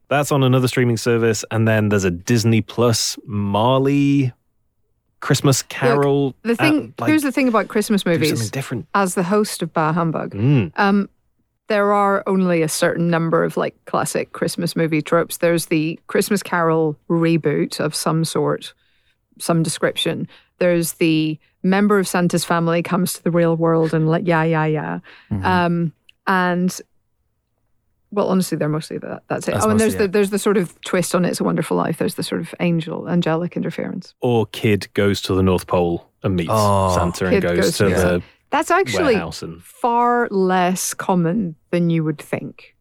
that's on another streaming service. And then there's a Disney Plus Marley Christmas Carol. The thing, uh, like, here's the thing about Christmas do something movies. different. As the host of Bah Humbug, Mm. um, there are only a certain number of like classic Christmas movie tropes. There's the Christmas Carol reboot of some sort, some description. There's the member of Santa's family comes to the real world and like yeah yeah yeah, Mm-hmm. um, and well honestly they're mostly that. That's it. That's oh, and there's mostly the there's the sort of twist on It's a Wonderful Life. There's the sort of angel angelic interference. Or Kid goes to the North Pole and meets Oh. Santa and goes, goes to to the That's actually and far less common than you would think.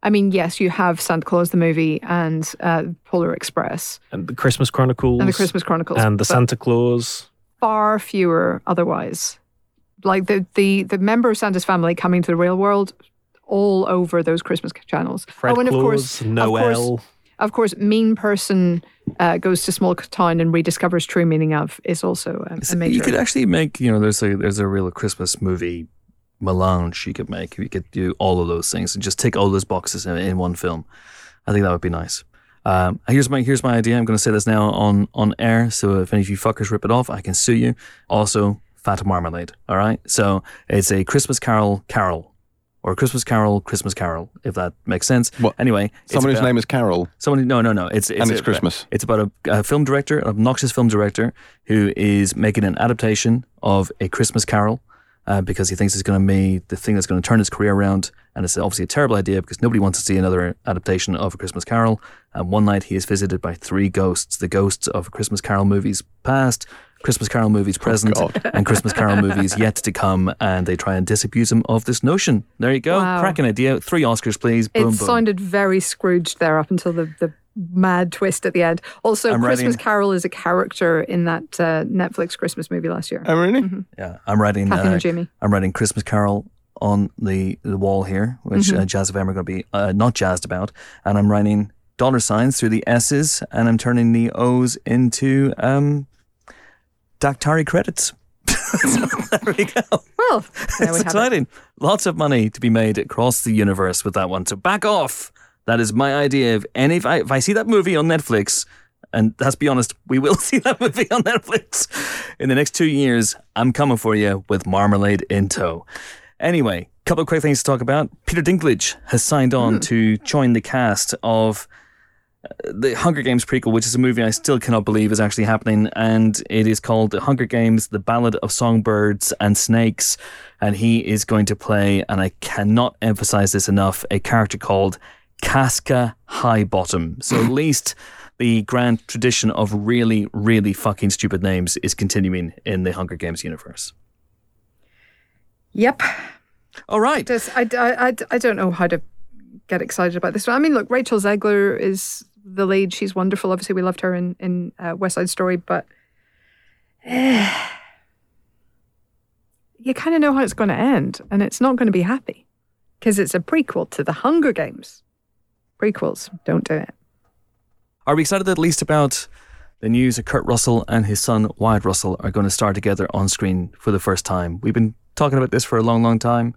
I mean, yes, you have Santa Claus the movie and uh, Polar Express and the Christmas Chronicles and the Christmas Chronicles, and the Santa Claus. far fewer otherwise. Like the the the member of Santa's family coming to the real world, all over those Christmas channels. Fred oh, and Claus, of course, Noel. of course, of course, mean person uh, goes to small town and rediscovers true meaning of is also a, a major. You could actually make, you know, there's a there's a real Christmas movie melange you could make. You could do all of those things and just take all those boxes in, in one film. I think that would be nice. Um, here's my here's my idea. I'm going to say this now on on air. So if any of you fuckers rip it off, I can sue you. Also, Fat Marmalade. All right. So it's a Christmas Carol Carol. Or Christmas Carol, Christmas Carol, if that makes sense. What? Anyway, someone whose name is Carol. Someone, no, no, no. It's, it's And it's a- Christmas. It's about a, a film director, an obnoxious film director, who is making an adaptation of a Christmas Carol uh, because he thinks it's going to be the thing that's going to turn his career around. And it's obviously a terrible idea because nobody wants to see another adaptation of a Christmas Carol. And one night he is visited by three ghosts: the ghosts of Christmas Carol movies past. Christmas Carol movies present God. and Christmas Carol movies yet to come, and they try and disabuse him of this notion. There you go, Wow. cracking idea. Three Oscars, please. it Boom, boom. sounded very Scrooged there up until the, the mad twist at the end. Also, I'm Christmas writing- Carol is a character in that uh, Netflix Christmas movie last year. Oh, really? Yeah, I'm writing. Kathy uh, and Jimmy. I'm writing Christmas Carol on the, the wall here, which Mm-hmm. uh, Jazz of M are going to be uh, not jazzed about, and I'm writing dollar signs through the S's, and I'm turning the O's into um, Dactari credits. there we go. Well, it's have it. exciting. Lots of money to be made across the universe with that one. So back off. That is my idea. Of any if I if I see that movie on Netflix, and let's be honest, we will see that movie on Netflix in the next two years. I'm coming for you with Marmalade in tow. Anyway, couple of quick things to talk about. Peter Dinklage has signed on hmm. to join the cast of the Hunger Games prequel, which is a movie I still cannot believe is actually happening, and it is called The Hunger Games: The Ballad of Songbirds and Snakes, and he is going to play, and I cannot emphasize this enough, a character called Casca Highbottom. So at least the grand tradition of really, really fucking stupid names is continuing in the Hunger Games universe. Yep. All right. Just, I, I, I, I don't know how to get excited about this one. I mean, look, Rachel Zegler is the lead. She's wonderful. Obviously, we loved her in, in uh, West Side Story, but eh, you kind of know how it's going to end, and it's not going to be happy because it's a prequel to the Hunger Games. Prequels don't do it. Are we excited at least about the news that Kurt Russell and his son Wyatt Russell are going to star together on screen for the first time? We've been talking about this for a long, long time,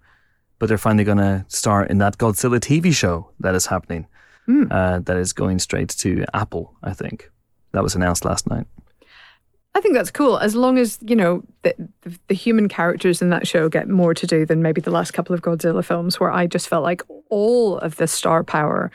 but they're finally going to star in that Godzilla TV show that is happening. Uh, that is going straight to Apple, I think. That was announced last night. I think that's cool as long as you know the, the, the human characters in that show get more to do than maybe the last couple of Godzilla films, where I just felt like all of the star power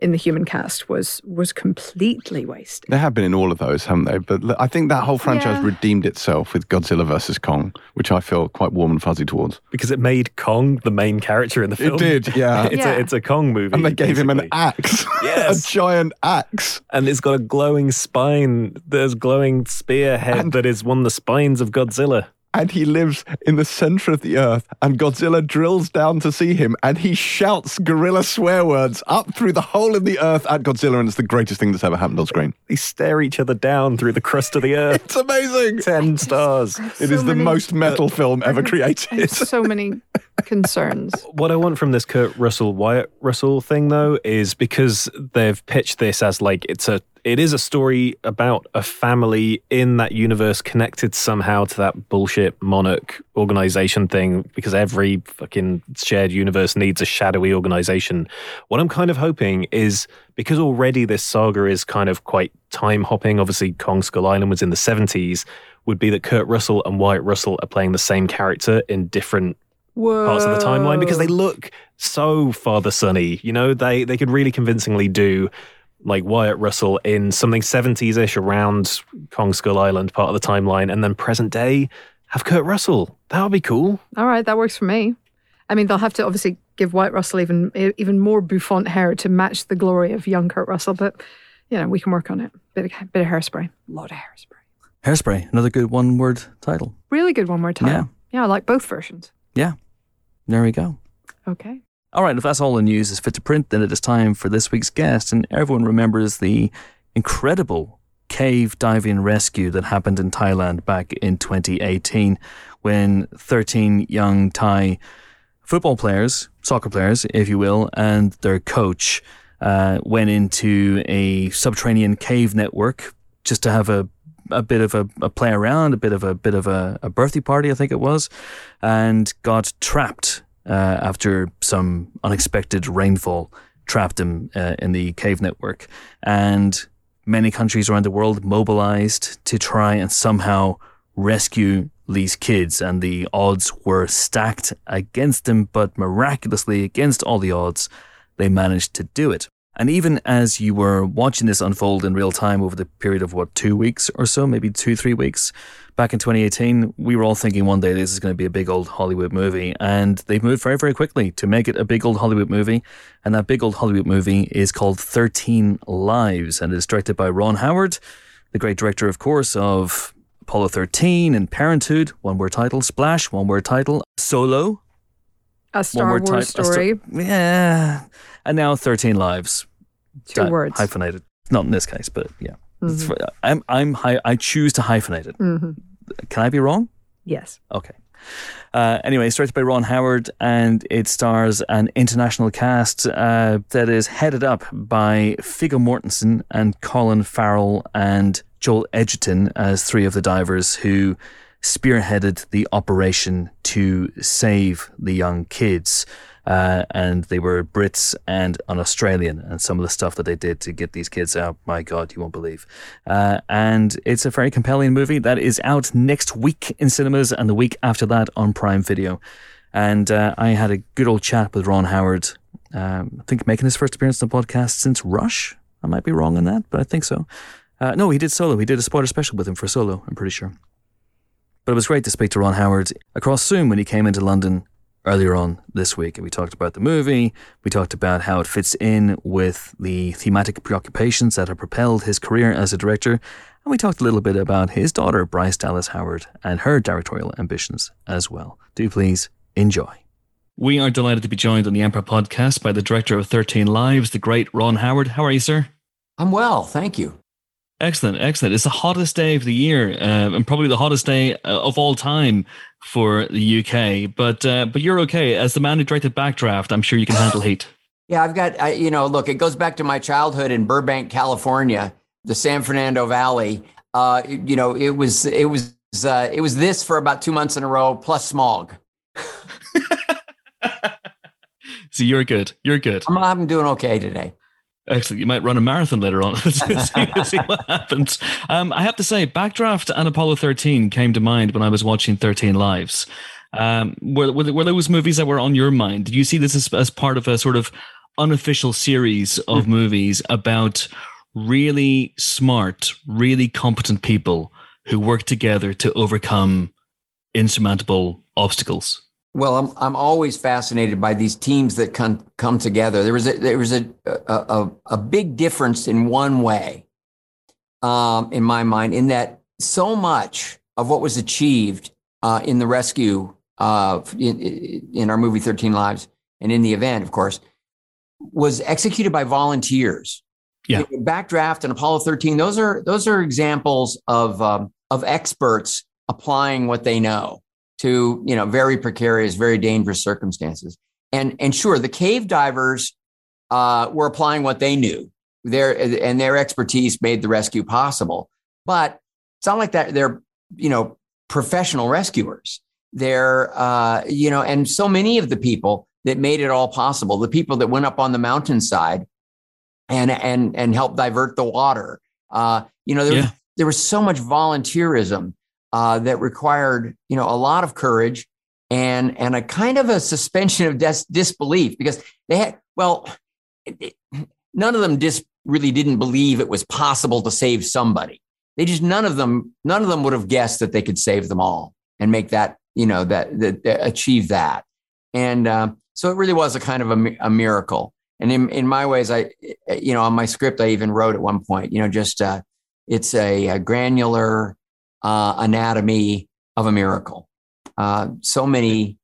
in the human cast was was completely wasted. They have been in all of those, haven't they? But I think that whole franchise Yeah. redeemed itself with Godzilla versus Kong, which I feel quite warm and fuzzy towards. because it made Kong the main character in the film. It did, yeah. it's, Yeah. A, it's a Kong movie. and they gave him an axe. Yes. a giant axe. And it's got a glowing spine. There's glowing spear head And- that is one of the spines of Godzilla. And he lives in the center of the earth and Godzilla drills down to see him and he shouts gorilla swear words up through the hole in the earth at Godzilla and it's the greatest thing that's ever happened on screen. They stare each other down through the crust of the earth. It's amazing. 10 stars. It is So the many- most metal film ever created. so many concerns. What I want from this Kurt Russell Wyatt Russell thing though is because they've pitched this as like it's a it is a story about a family in that universe connected somehow to that bullshit monarch organization thing because every fucking shared universe needs a shadowy organization. What I'm kind of hoping is because already this saga is kind of quite time hopping, obviously Kong Skull Island was in the 70s, would be that Kurt Russell and Wyatt Russell are playing the same character in different Whoa. parts of the timeline because they look so Father Sonny. You know, they they could really convincingly do like Wyatt Russell in something 70s ish around Kong Skull Island part of the timeline, and then present day have Kurt Russell. That would be cool. All right, that works for me. I mean, they'll have to obviously give Wyatt Russell even even more bouffant hair to match the glory of young Kurt Russell, but you know we can work on it. Bit of bit of hairspray, a lot of hairspray. Hairspray, another good one word title. Really good one word title. Yeah. yeah, I like both versions. Yeah. There we go. Okay. All right, if that's all the news is fit to print, then it is time for this week's guest. And everyone remembers the incredible cave diving rescue that happened in Thailand back in 2018 when 13 young Thai football players, soccer players, if you will, and their coach uh, went into a subterranean cave network just to have a a bit of a, a play around, a bit of a bit of a, a birthday party, I think it was, and got trapped uh, after some unexpected rainfall trapped them uh, in the cave network. And many countries around the world mobilized to try and somehow rescue these kids. And the odds were stacked against them, but miraculously, against all the odds, they managed to do it. And even as you were watching this unfold in real time over the period of what, two weeks or so, maybe two, three weeks, back in 2018, we were all thinking one day this is going to be a big old Hollywood movie. And they've moved very, very quickly to make it a big old Hollywood movie. And that big old Hollywood movie is called 13 Lives and it's directed by Ron Howard, the great director, of course, of Apollo 13 and Parenthood, one word title, Splash, one word title, Solo, A one Star word Wars story, yeah. And now 13 Lives. two Di- words. Hyphenated. Not in this case, but yeah. Mhm. f- I'm, I'm, I choose to hyphenate it. Mhm. Can I be wrong? Yes. Okay. Uh, anyway, it's directed by Ron Howard, and it stars an international cast uh, that is headed up by Viggo Mortensen and Colin Farrell and Joel Edgerton as three of the divers who spearheaded the operation to save the young kids. Uh, and they were Brits and an Australian, and some of the stuff that they did to get these kids out, my God, you won't believe. Uh, and it's a very compelling movie that is out next week in cinemas and the week after that on Prime Video. And uh, I had a good old chat with Ron Howard, um, I think making his first appearance on the podcast since Rush. I might be wrong on that, but I think so. Uh, no, he did Solo. He did a spoiler special with him for Solo, I'm pretty sure. But it was great to speak to Ron Howard across Zoom when he came into London earlier on this week. And we talked about the movie. We talked about how it fits in with the thematic preoccupations that have propelled his career as a director. And we talked a little bit about his daughter, Bryce Dallas Howard, and her directorial ambitions as well. Do please enjoy. We are delighted to be joined on the Empire podcast by the director of 13 Lives, the great Ron Howard. How are you, sir? I'm well, thank you. Excellent, excellent. It's the hottest day of the year, uh, and probably the hottest day uh, of all time for the UK. But uh, but you're okay as the man who directed Backdraft. I'm sure you can handle heat. Yeah, I've got, I, you know, look, it goes back to my childhood in Burbank, California, the San Fernando Valley. Uh, you know, it was, it was, uh, it was this for about two months in a row, plus smog. So you're good. You're good. I'm, I'm doing okay today. Excellent. You might run a marathon later on. see, see what happens. Um, I have to say, Backdraft and Apollo 13 came to mind when I was watching 13 Lives. Um, were, were, were those movies that were on your mind? Did you see this as, as part of a sort of unofficial series of movies about really smart, really competent people who work together to overcome insurmountable obstacles? Well, I'm I'm always fascinated by these teams that come come together. There was a there was a a, a, big difference in one way, um, in my mind, in that so much of what was achieved uh, in the rescue uh, in, in our movie 13 Lives and in the event, of course, was executed by volunteers. Yeah. Backdraft and Apollo 13, those are those are examples of um, of experts applying what they know to you know very precarious, very dangerous circumstances. And and sure, the cave divers uh, were applying what they knew. Their and their expertise made the rescue possible. But it's not like that. They're you know professional rescuers. They're uh, you know, and so many of the people that made it all possible, the people that went up on the mountainside and and and helped divert the water. Uh, you know, there Yeah. was, there was so much volunteerism uh, that required you know a lot of courage and and a kind of a suspension of dis- disbelief because they had well, it- none of them just really didn't believe it was possible to save somebody. They just none of them none of them would have guessed that they could save them all and make that you know that that, that achieve that. And um, so it really was a kind of a, a miracle. And in, in my ways, I, you know, on my script, I even wrote at one point, you know, just uh, it's a, a granular uh, anatomy of a miracle. Uh, so many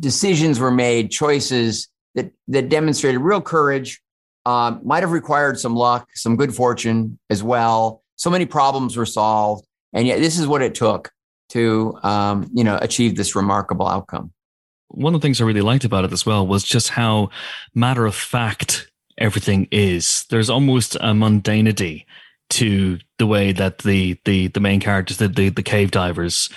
decisions were made, choices that that demonstrated real courage. Um, might have required some luck, some good fortune as well. So many problems were solved, and yet this is what it took to, um, you know, achieve this remarkable outcome. one of the things I really liked about it as well was just how matter of fact everything is. There's almost a mundanity to the way that the the the main characters, the the, the cave divers,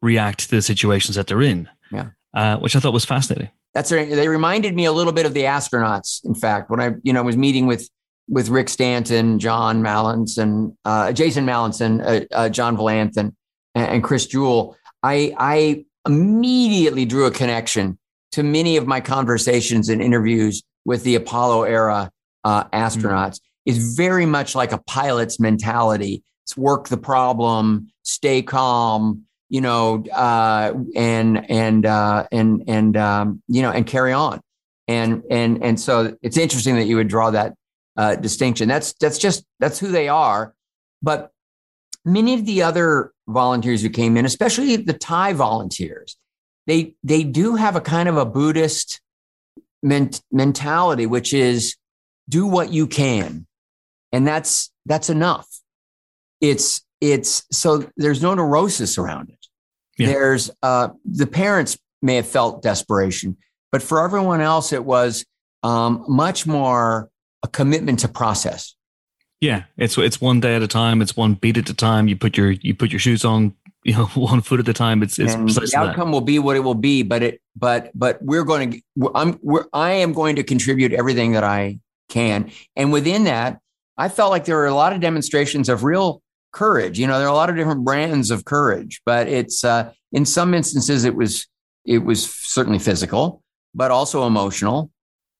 react to the situations that they're in. Yeah. uh, which I thought was fascinating. That's right. They reminded me a little bit of the astronauts. In fact, when I, you know, was meeting with with Rick Stanton, John Mallinson, uh, Jason Mallinson, uh, uh, John Volanthen, and, and Chris Jewell, I I immediately drew a connection to many of my conversations and interviews with the Apollo era uh, astronauts. Is very much like a pilot's mentality. It's work the problem, stay calm, you know, uh, and and uh, and and um, you know, and carry on. And and and so it's interesting that you would draw that uh, distinction. That's that's just that's who they are. But many of the other volunteers who came in, especially the Thai volunteers, they they do have a kind of a Buddhist ment- mentality, which is do what you can, and that's that's enough. It's it's so there's no neurosis around it. Yeah. There's uh, the parents may have felt desperation, but for everyone else, it was um, much more a commitment to process. Yeah, it's it's one day at a time. It's one beat at a time. You put your you put your shoes on, you know, one foot at a time. It's it's the precisely that. outcome will be what it will be. But it, but, but we're going to, I'm, we're, I am going to contribute everything that I can. And within that, I felt like there were a lot of demonstrations of real courage. You know, there are a lot of different brands of courage, but it's, uh, in some instances, it was, it was certainly physical, but also emotional.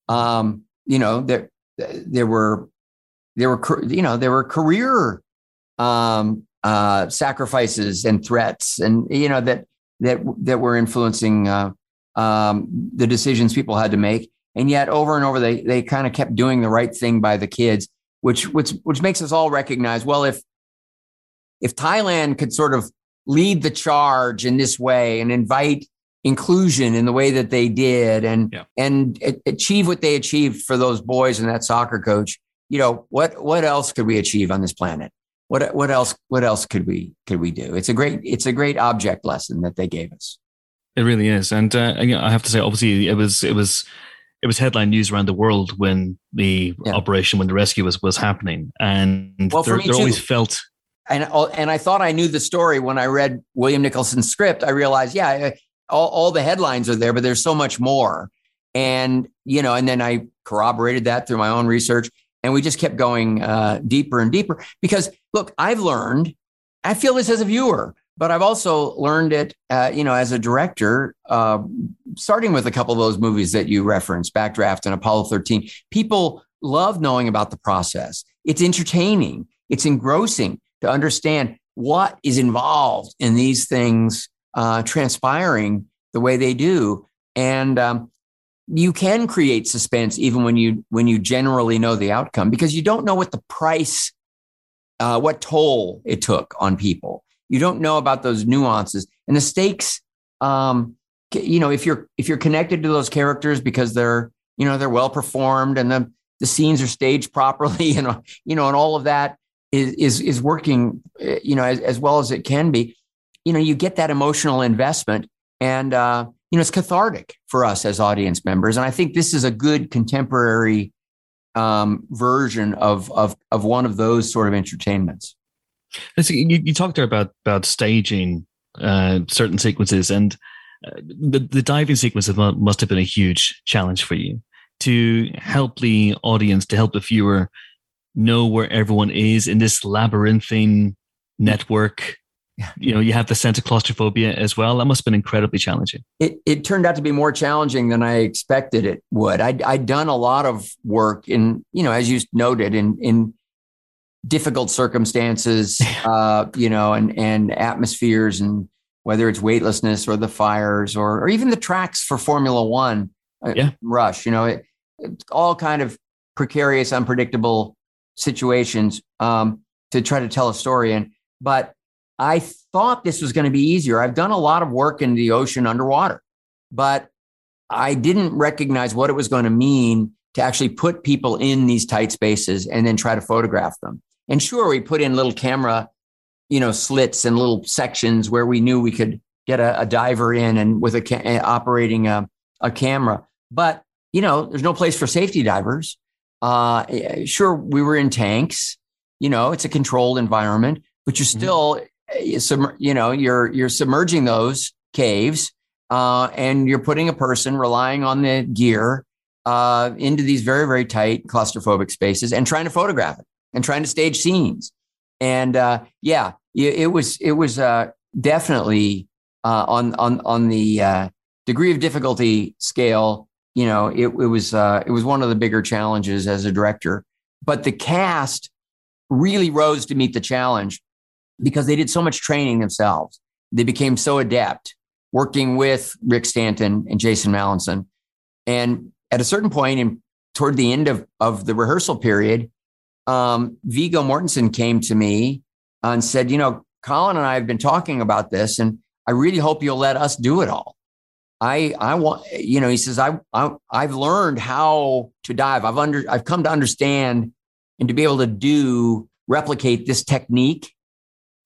Um, you know, there, there were, there were, you know, there were career, um, uh, sacrifices and threats, and you know that that that were influencing uh, um, the decisions people had to make. And yet, over and over, they they kind of kept doing the right thing by the kids, which which which makes us all recognize. Well, if if Thailand could sort of lead the charge in this way and invite inclusion in the way that they did, and Yeah. and achieve what they achieved for those boys and that soccer coach, you know what what else could we achieve on this planet? What what else what else could we could we do? It's a great it's a great object lesson that they gave us. It really is, and uh, you know, I have to say, obviously, it was it was it was headline news around the world when the Yeah. operation, when the rescue was was happening, and Well, for there, me there always felt and and I thought I knew the story when I read William Nicholson's script. I realized, yeah, all, all the headlines are there, but there's so much more. And you know, and then I corroborated that through my own research, and we just kept going uh, deeper and deeper. Because look, I've learned. I feel this as a viewer, but I've also learned it, uh, you know, as a director. Uh, starting with a couple of those movies that you referenced, Backdraft and Apollo 13. People love knowing about the process. It's entertaining. It's engrossing to understand what is involved in these things uh, transpiring the way they do, and um, you can create suspense even when you when you generally know the outcome because you don't know what the price, uh, what toll it took on people. You don't know about those nuances, and the stakes. Um, you know, if you're if you're connected to those characters because they're you know they're well performed and the the scenes are staged properly and you know and all of that is is is working eh, you know as, as well as it can be you know you get that emotional investment. And uh, you know it's cathartic for us as audience members. And i think this is a good contemporary um, version of of of one of those sort of entertainments you, you talked there about about staging uh, certain sequences and uh, the, the diving sequence must have been a huge challenge for you to help the audience, to help the viewer know where everyone is in this labyrinthine network. You know, you have the sense of claustrophobia as well. That must have been incredibly challenging. It, it turned out to be more challenging than I expected it would. I'd, I'd done a lot of work in, you know, as you noted, in, in difficult circumstances, uh, you know, and, and atmospheres and whether it's weightlessness or the fires or, or even the tracks for Formula One uh, yeah. rush, you know, it, all kind of precarious, unpredictable situations um, to try to tell a story in. But I thought this was going to be easier. I've done a lot of work in the ocean underwater, but I didn't recognize what it was going to mean to actually put people in these tight spaces and then try to photograph them. And sure, we put in little camera, you know, slits and little sections where we knew we could get a, a diver in and with a ca- operating a, a camera. But you know, there's no place for safety divers. Uh, sure, we were in tanks. You know, it's a controlled environment, but you're mm-hmm. still, mm-hmm. you know, you're you're submerging those caves, uh, and you're putting a person relying on the gear uh, into these very very tight claustrophobic spaces and trying to photograph it and trying to stage scenes. And uh, yeah, it, was it was uh, definitely uh, on on on the degree of difficulty scale you know, it, it was uh, it was one of the bigger challenges as a director. But the cast really rose to meet the challenge because they did so much training themselves. They became so adept working with Rick Stanton and Jason Mallinson. And at a certain point, in toward the end of, of the rehearsal period, um, Viggo Mortensen came to me and said, "You know, Colin and I have been talking about this, and I really hope you'll let us do it all." I I want you know he says I, I I've learned how to dive. I've under I've come to understand and to be able to do replicate this technique,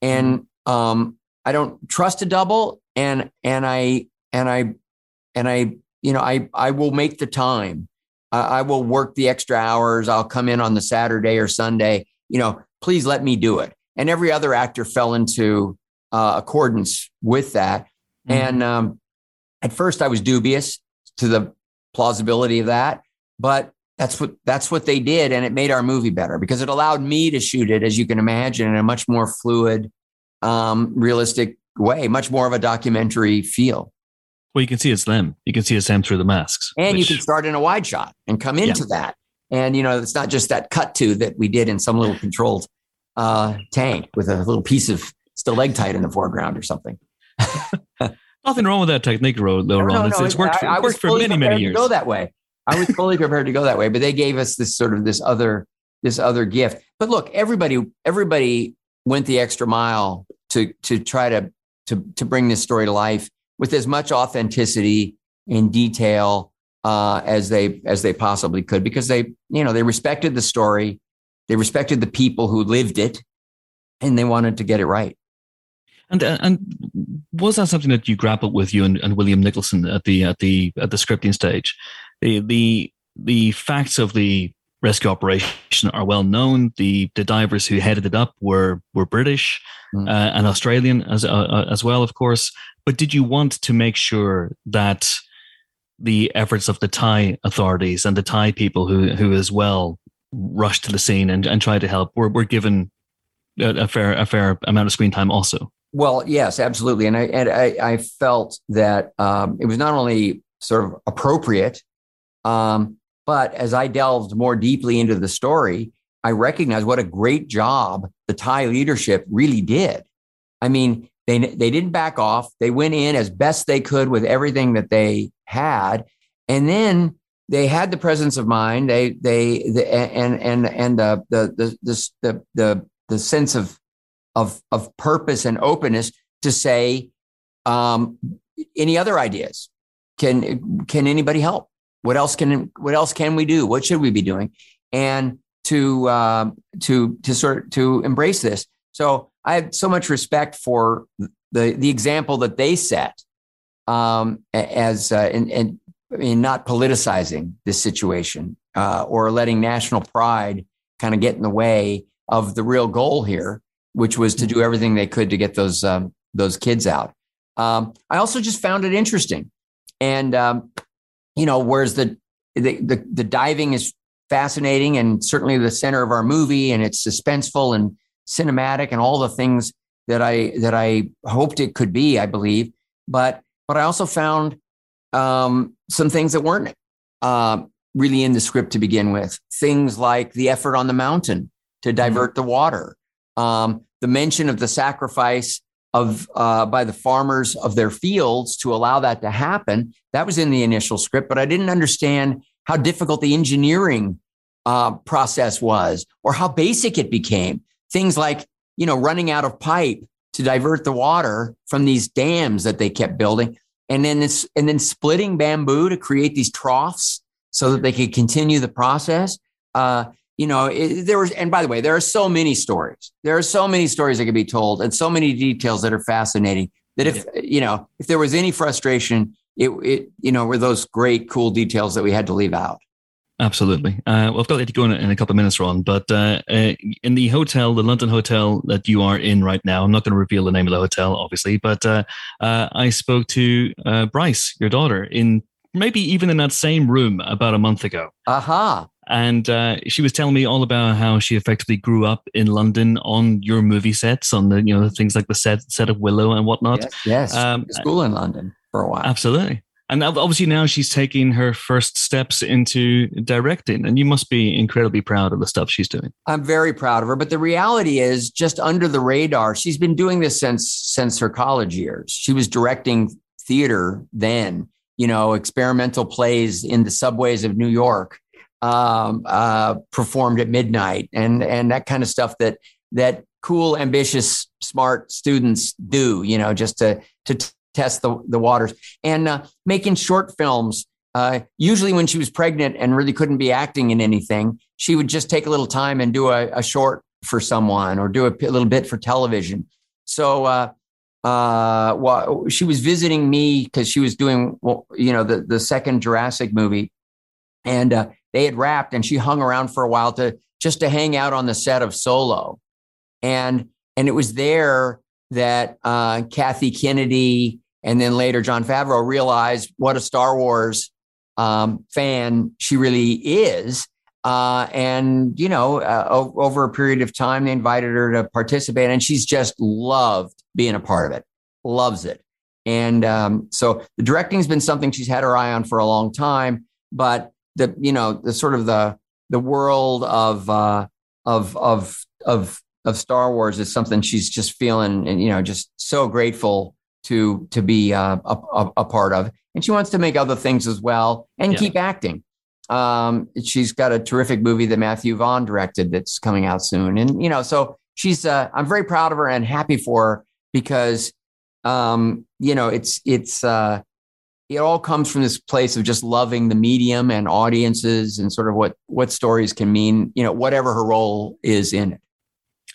and um I don't trust a double, and and I and I and I you know I I will make the time. I, I will work the extra hours. I'll come in on the Saturday or Sunday. You know, please let me do it. And every other actor fell into uh, accordance with that. Mm-hmm. And um, at first, I was dubious to the plausibility of that, but that's what that's what they did, and it made our movie better because it allowed me to shoot it, as you can imagine, in a much more fluid, um, realistic way, much more of a documentary feel. Well, you can see it's them. You can see it's them through the masks, and which... you can start in a wide shot and come into yeah. that. And you know, it's not just that cut to that we did in some little controlled uh, tank with a little piece of stalactite in the foreground or something. Nothing wrong with that technique, though, no, Ron. No, no, it's, it's worked, I, I worked for many, many years. go that way. I was fully prepared to go that way, but they gave us this sort of this other this other gift. But look, everybody everybody went the extra mile to to try to to to bring this story to life with as much authenticity and detail uh, as they as they possibly could, because they you know they respected the story, they respected the people who lived it, and they wanted to get it right. And uh, and was that something that you grappled with you and, and William Nicholson at the at the at the scripting stage? The the the facts of the rescue operation are well known. The the divers who headed it up were were British mm. uh, and Australian as uh, uh, as well, of course. But did you want to make sure that the efforts of the Thai authorities and the Thai people who who as well rushed to the scene and, and tried to help were, were given a, a fair a fair amount of screen time also? Well, yes, absolutely, and I and I, I felt that um, it was not only sort of appropriate, um, but as I delved more deeply into the story, I recognized what a great job the Thai leadership really did. I mean, they they didn't back off; they went in as best they could with everything that they had, and then they had the presence of mind. They they the, and and and the the the the the, the sense of of, of purpose and openness to say, Um, any other ideas? Can can anybody help? What else can what else can we do? What should we be doing? And to uh, to to sort to embrace this. So I have so much respect for the the example that they set um, as uh, and, and in not politicizing this situation uh, or letting national pride kind of get in the way of the real goal here, which was to do everything they could to get those um, those kids out. Um, I also just found it interesting, and um, you know, whereas the, the the the diving is fascinating and certainly the center of our movie, and it's suspenseful and cinematic and all the things that I that I hoped it could be. I believe, but but I also found um, some things that weren't uh, really in the script to begin with. Things like the effort on the mountain to mm-hmm. divert mm-hmm. the water, um, the mention of the sacrifice of uh, by the farmers of their fields to allow that to happen. That was in the initial script, but I didn't understand how difficult the engineering uh, process was or how basic it became. Things like you know running out of pipe to divert the water from these dams that they kept building and then this and then splitting bamboo to create these troughs so that they could continue the process. Uh, you know, it, there was, and by the way, there are so many stories. There are so many stories that can be told, and so many details that are fascinating. That if yeah. you know, if there was any frustration, it, it you know were those great, cool details that we had to leave out. Absolutely. Uh, well, I've got to let you go in, in a couple of minutes, Ron. But uh, uh, in the hotel, the London hotel that you are in right now, I'm not going to reveal the name of the hotel, obviously, but uh, uh, I spoke to uh, Bryce, your daughter, in maybe even in that same room about a month ago. Aha. Uh-huh. And she was telling me all about how she effectively grew up in London on your movie sets, on the you know things like the set set of Willow and whatnot. Yes, yes. Um, school in London for a while. Absolutely and obviously now she's taking her first steps into directing and you must be incredibly proud of the stuff she's doing. I'm very proud of her but the reality is just under the radar she's been doing this since since her college years. She was directing theater then you know experimental plays in the subways of new york um, uh, performed at midnight and and that kind of stuff that that cool ambitious smart students do you know just to to test the, the waters and uh, making short films. Uh, usually, when she was pregnant and really couldn't be acting in anything, she would just take a little time and do a, a short for someone or do a, a little bit for television. So, uh, uh, well, she was visiting me because she was doing, well, you know, the the second Jurassic movie, and uh, they had wrapped, and she hung around for a while to just to hang out on the set of Solo, and and it was there that uh, Kathy Kennedy and then later, Jon Favreau realized what a Star Wars um, fan she really is. Uh, and, you know, uh, over a period of time, they invited her to participate, and she's just loved being a part of it, loves it. And um, so the directing has been something she's had her eye on for a long time. But the, you know, the sort of the, the world of, uh, of, of, of, of Star Wars is something she's just feeling and, you know, just so grateful to to be uh, a, a, part of, and she wants to make other things as well and yeah. keep acting. Um, she's got a terrific movie that Matthew Vaughn directed that's coming out soon, and you know, so she's. Uh, I'm very proud of her and happy for her because, um, you know, it's it's. Uh, it all comes from this place of just loving the medium and audiences and sort of what what stories can mean, you know, whatever her role is in it.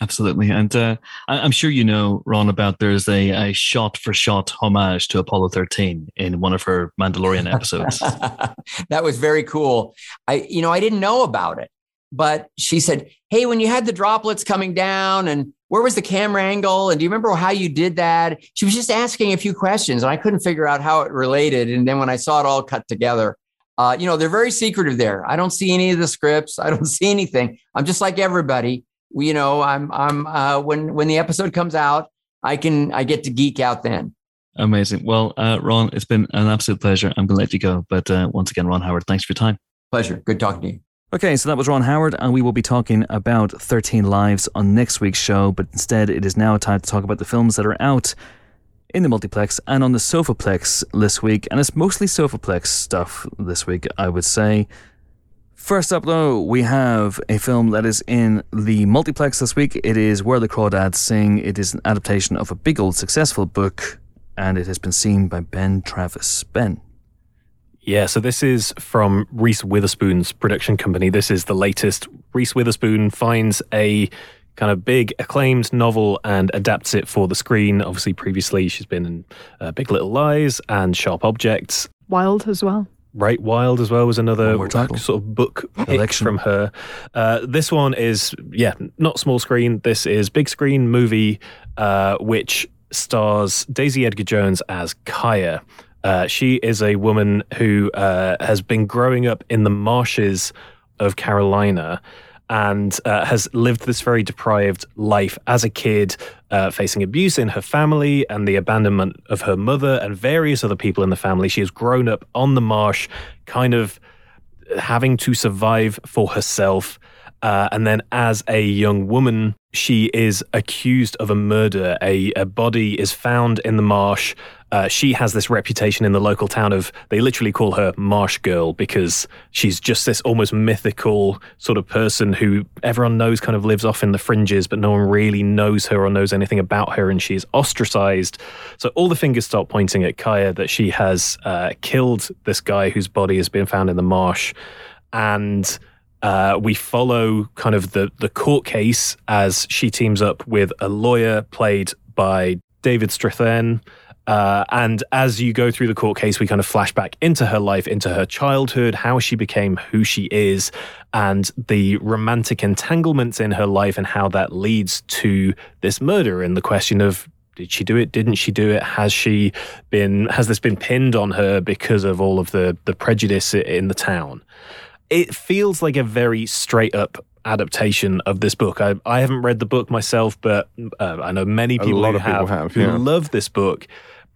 Absolutely. And uh, I'm sure you know, Ron, about there's a, a shot for shot homage to Apollo 13 in one of her Mandalorian episodes. that was very cool. I, you know, I didn't know about it, but she said, Hey, when you had the droplets coming down and where was the camera angle? And do you remember how you did that? She was just asking a few questions and I couldn't figure out how it related. And then when I saw it all cut together, uh, you know, they're very secretive there. I don't see any of the scripts. I don't see anything. I'm just like everybody you know, I'm I'm uh, when when the episode comes out, I can I get to geek out then. Amazing. Well, uh, Ron, it's been an absolute pleasure. I'm going to let you go, but uh, once again, Ron Howard, thanks for your time. Pleasure. Good talking to you. Okay, so that was Ron Howard, and we will be talking about 13 Lives on next week's show. But instead, it is now time to talk about the films that are out in the multiplex and on the Sofaplex this week. And it's mostly Sofaplex stuff this week, I would say. First up, though, we have a film that is in the multiplex this week. It is Where the Crawdads Sing. It is an adaptation of a big old successful book and it has been seen by Ben Travis. Ben. Yeah, so this is from Reese Witherspoon's production company. This is the latest. Reese Witherspoon finds a kind of big acclaimed novel and adapts it for the screen. Obviously, previously she's been in uh, Big Little Lies and Sharp Objects. Wild as well. Right, Wild as well was another One more title. sort of book Election. from her. Uh, this one is, yeah, not small screen. This is big screen movie, uh, which stars Daisy Edgar Jones as Kya. Uh, she is a woman who uh, has been growing up in the marshes of Carolina and uh, has lived this very deprived life as a kid, uh, facing abuse in her family and the abandonment of her mother and various other people in the family. She has grown up on the marsh, kind of having to survive for herself. Uh, and then, as a young woman, she is accused of a murder. A, a body is found in the marsh. Uh, she has this reputation in the local town of, they literally call her Marsh Girl because she's just this almost mythical sort of person who everyone knows kind of lives off in the fringes, but no one really knows her or knows anything about her, and she's ostracized. So all the fingers start pointing at Kya that she has uh, killed this guy whose body has been found in the marsh. And uh, we follow kind of the the court case as she teams up with a lawyer played by David Strathairn. Uh, and as you go through the court case, we kind of flash back into her life, into her childhood, how she became who she is, and the romantic entanglements in her life, and how that leads to this murder and the question of did she do it? Didn't she do it? Has she been? Has this been pinned on her because of all of the the prejudice in the town? it feels like a very straight up adaptation of this book. I, I haven't read the book myself, but uh, I know many people a lot who of people have, who yeah. love this book.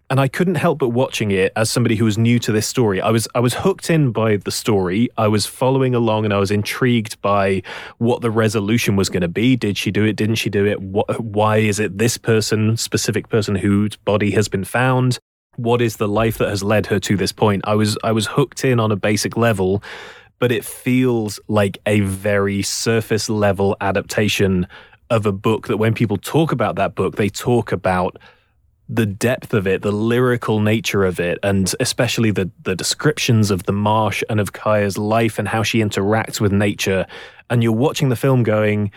And I couldn't help but watching it as somebody who was new to this story. I was I was hooked in by the story. I was following along, and I was intrigued by what the resolution was going to be. Did she do it? Didn't she do it? What, why is it this person, specific person, whose body has been found? What is the life that has led her to this point? I was I was hooked in on a basic level, but it feels like a very surface level adaptation of a book that when people talk about that book, they talk about the depth of it, the lyrical nature of it, and especially the the descriptions of the marsh and of Kya's life and how she interacts with nature. And you're watching the film going,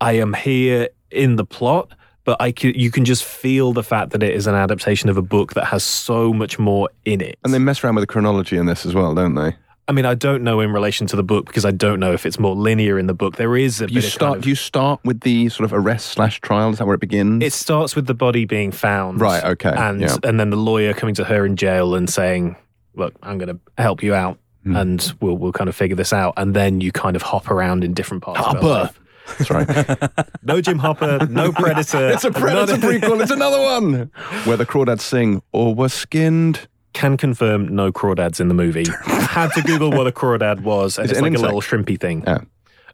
I am here in the plot, but I can, you can just feel the fact that it is an adaptation of a book that has so much more in it. And they mess around with the chronology in this as well, don't they? I mean, I don't know in relation to the book because I don't know if it's more linear in the book. There is a You bit of start. kind of- Do you start with the sort of arrest slash trial? Is that where it begins? It starts with the body being found, Right, okay, and yeah. and then the lawyer coming to her in jail and saying, "Look, I'm going to help you out, Hmm. and we'll we'll kind of figure this out." And then you kind of hop around in different parts. of Hopper. life. That's right. No Jim Hopper, no Predator. it's a Predator prequel. It's another one where the crawdads sing or were skinned. Can confirm no crawdads in the movie. Had to Google what a crawdad was, and Is it's it an like a little shrimpy thing. Yeah.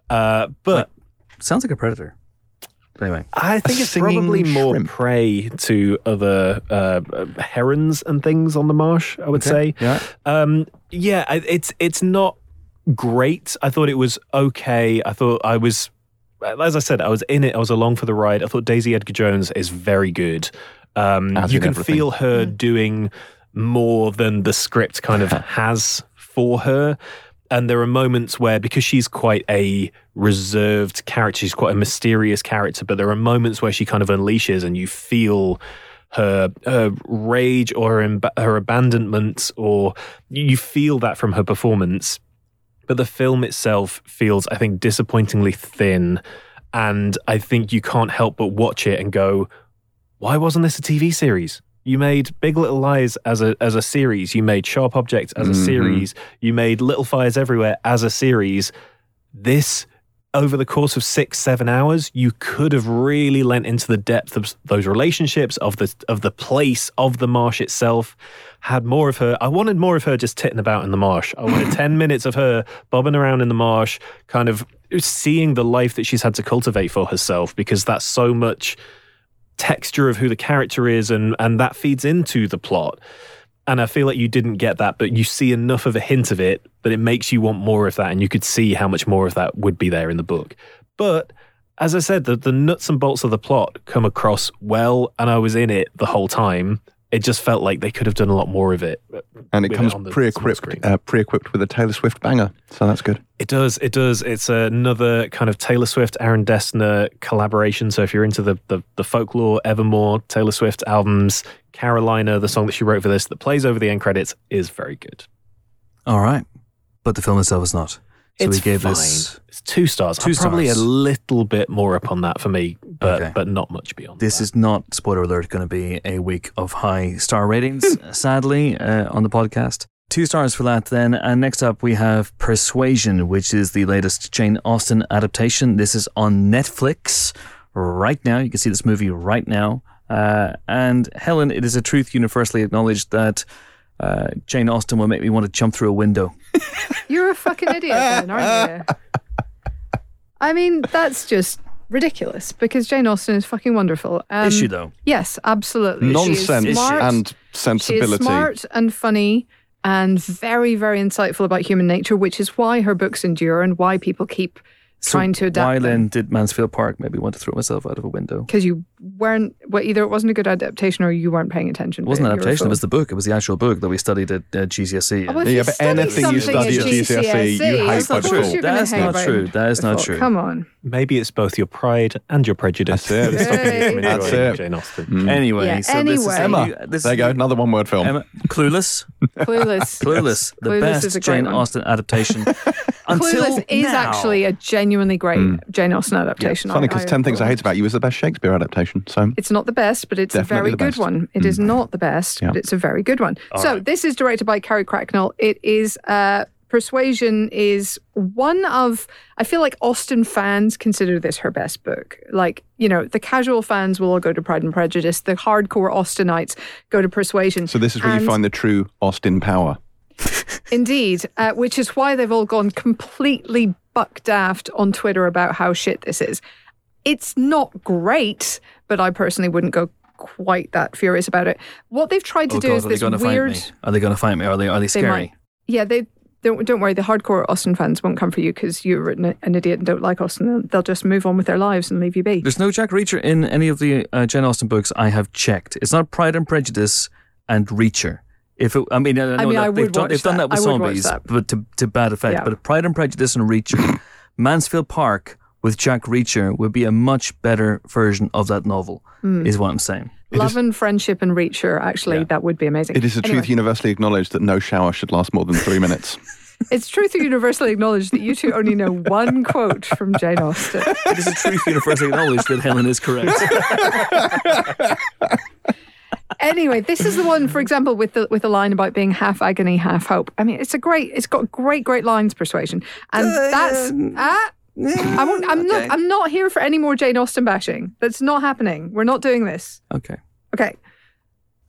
Uh, but Sounds like a predator. But anyway, I think it's singing probably more shrimp. prey to other uh, herons and things on the marsh. I would say. Yeah. Um, yeah, I- it's it's not great. I thought it was okay. I thought I was, as I said, I was in it. I was along for the ride. I thought Daisy Edgar Jones is very good. Um, As you in can everything. feel her doing more than the script kind of has for her. And there are moments where, because she's quite a reserved character, she's quite a mysterious character, but there are moments where she kind of unleashes and you feel her, her rage or her, emba- her abandonment, or you feel that from her performance. But the film itself feels, I think, disappointingly thin. And I think you can't help but watch it and go, why wasn't this a TV series? You made Big Little Lies as a as a series. You made Sharp Objects as a Mhm. series. You made Little Fires Everywhere as a series. This over the course of six seven hours, you could have really lent into the depth of those relationships of the of the place of the marsh itself. Had more of her. I wanted more of her just titting about in the marsh. I wanted ten minutes of her bobbing around in the marsh, kind of seeing the life that she's had to cultivate for herself, because that's so much texture of who the character is and and that feeds into the plot. And i feel like you didn't get that but you see enough of a hint of it that it makes you want more of that and you could see how much more of that would be there in the book. But as i said the, the nuts and bolts of the plot come across well and i was in it the whole time it just felt like they could have done a lot more of it. And it comes on pre-equipped, uh, pre-equipped with a Taylor Swift banger, so that's good. It does. It does. It's another kind of Taylor Swift, Aaron Dessner collaboration. So if you're into the, the the folklore, Evermore, Taylor Swift albums, Carolina, the song that she wrote for this that plays over the end credits is very good. All right. But the film itself is not. So it's we gave fine. this. Two stars. Two probably stars. a little bit more up on that for me, but Okay. but not much beyond. This that. is not, spoiler alert, going to be a week of high star ratings, sadly, uh, on the podcast. Two stars for that then. And next up, we have Persuasion, which is the latest Jane Austen adaptation. This is on Netflix right now. You can see this movie right now. Uh, and Helen, it is a truth universally acknowledged that uh, Jane Austen will make me want to jump through a window. You're a fucking idiot, then, aren't you? I mean, that's just ridiculous because Jane Austen is fucking wonderful. Um, is she, though? Yes, absolutely. She Nonsense is smart, and She is sensibility. smart and funny and very, very insightful about human nature, which is why her books endure and why people keep trying to Why adapt then did Mansfield Park maybe want to throw myself out of a window? Because you weren't, well, either it wasn't a good adaptation or you weren't paying attention. It wasn't an adaptation, it was the book. It was the actual book that we studied at uh, GCSE. Oh, well, Yeah, you but study anything you something study at at GCSE, you hate that's by of default. That's not true. That is not true. Come on. Maybe it's both your pride and your prejudice. That's it. that's stopping you from That's it. Jane Austen. Mm. Anyway, Yeah, so this is anyway. Emma. this There you go, another one-word film. Emma, Clueless, Clueless. Clueless, the best is a great Jane. Austen adaptation. Clueless is actually a genuinely great Jane Austen adaptation. Funny because 10 Things I Hate. About You is the best Shakespeare adaptation. So It's not the best, but it's a very the good best. one. It is not the best, Yeah. but it's a very good one. so this is directed by Carrie Cracknell. It is uh, Persuasion is one of I feel like Austen fans consider this her best book. Like you know, the casual fans will all go to Pride and Prejudice. The hardcore Austenites go to Persuasion. so this is where And- you find the true Austin power. Indeed, uh, which is why they've all gone completely buck daft on Twitter about how shit this is. It's not great, but I personally wouldn't go quite that furious about it. What they've tried to Oh do God, is are they this going to weird. fight me? Are they going to fight me? Are they? Are they They scary? might. Yeah, they don't. Don't worry. The hardcore Austen fans won't come for you because you're an, an idiot and don't like Austen. They'll just move on with their lives and leave you be. There's no Jack Reacher in any of the uh, Jane Austen books I have checked. It's not Pride and Prejudice and Reacher. If it, I mean, I, know I mean, that I they've done, they've done that. that with I zombies, that. but to, to bad effect. Yeah. But Pride and Prejudice and Reacher, Mansfield Park with Jack Reacher would be a much better version of that novel. Hmm. Is what I'm saying. Love and friendship and Reacher. Actually, Yeah. that would be amazing. It is a Anyway. truth universally acknowledged that no shower should last more than three minutes. It's truth universally acknowledged that you two only know one quote from Jane Austen. It is a truth universally acknowledged that Helen is correct. Anyway, this is the one, for example, with the with the line about being half agony, half hope. I mean, it's a great, it's got great, great lines, persuasion, and that's ah. I won't, I'm not. I'm not here for any more Jane Austen bashing. That's not happening. We're not doing this. Okay. Okay.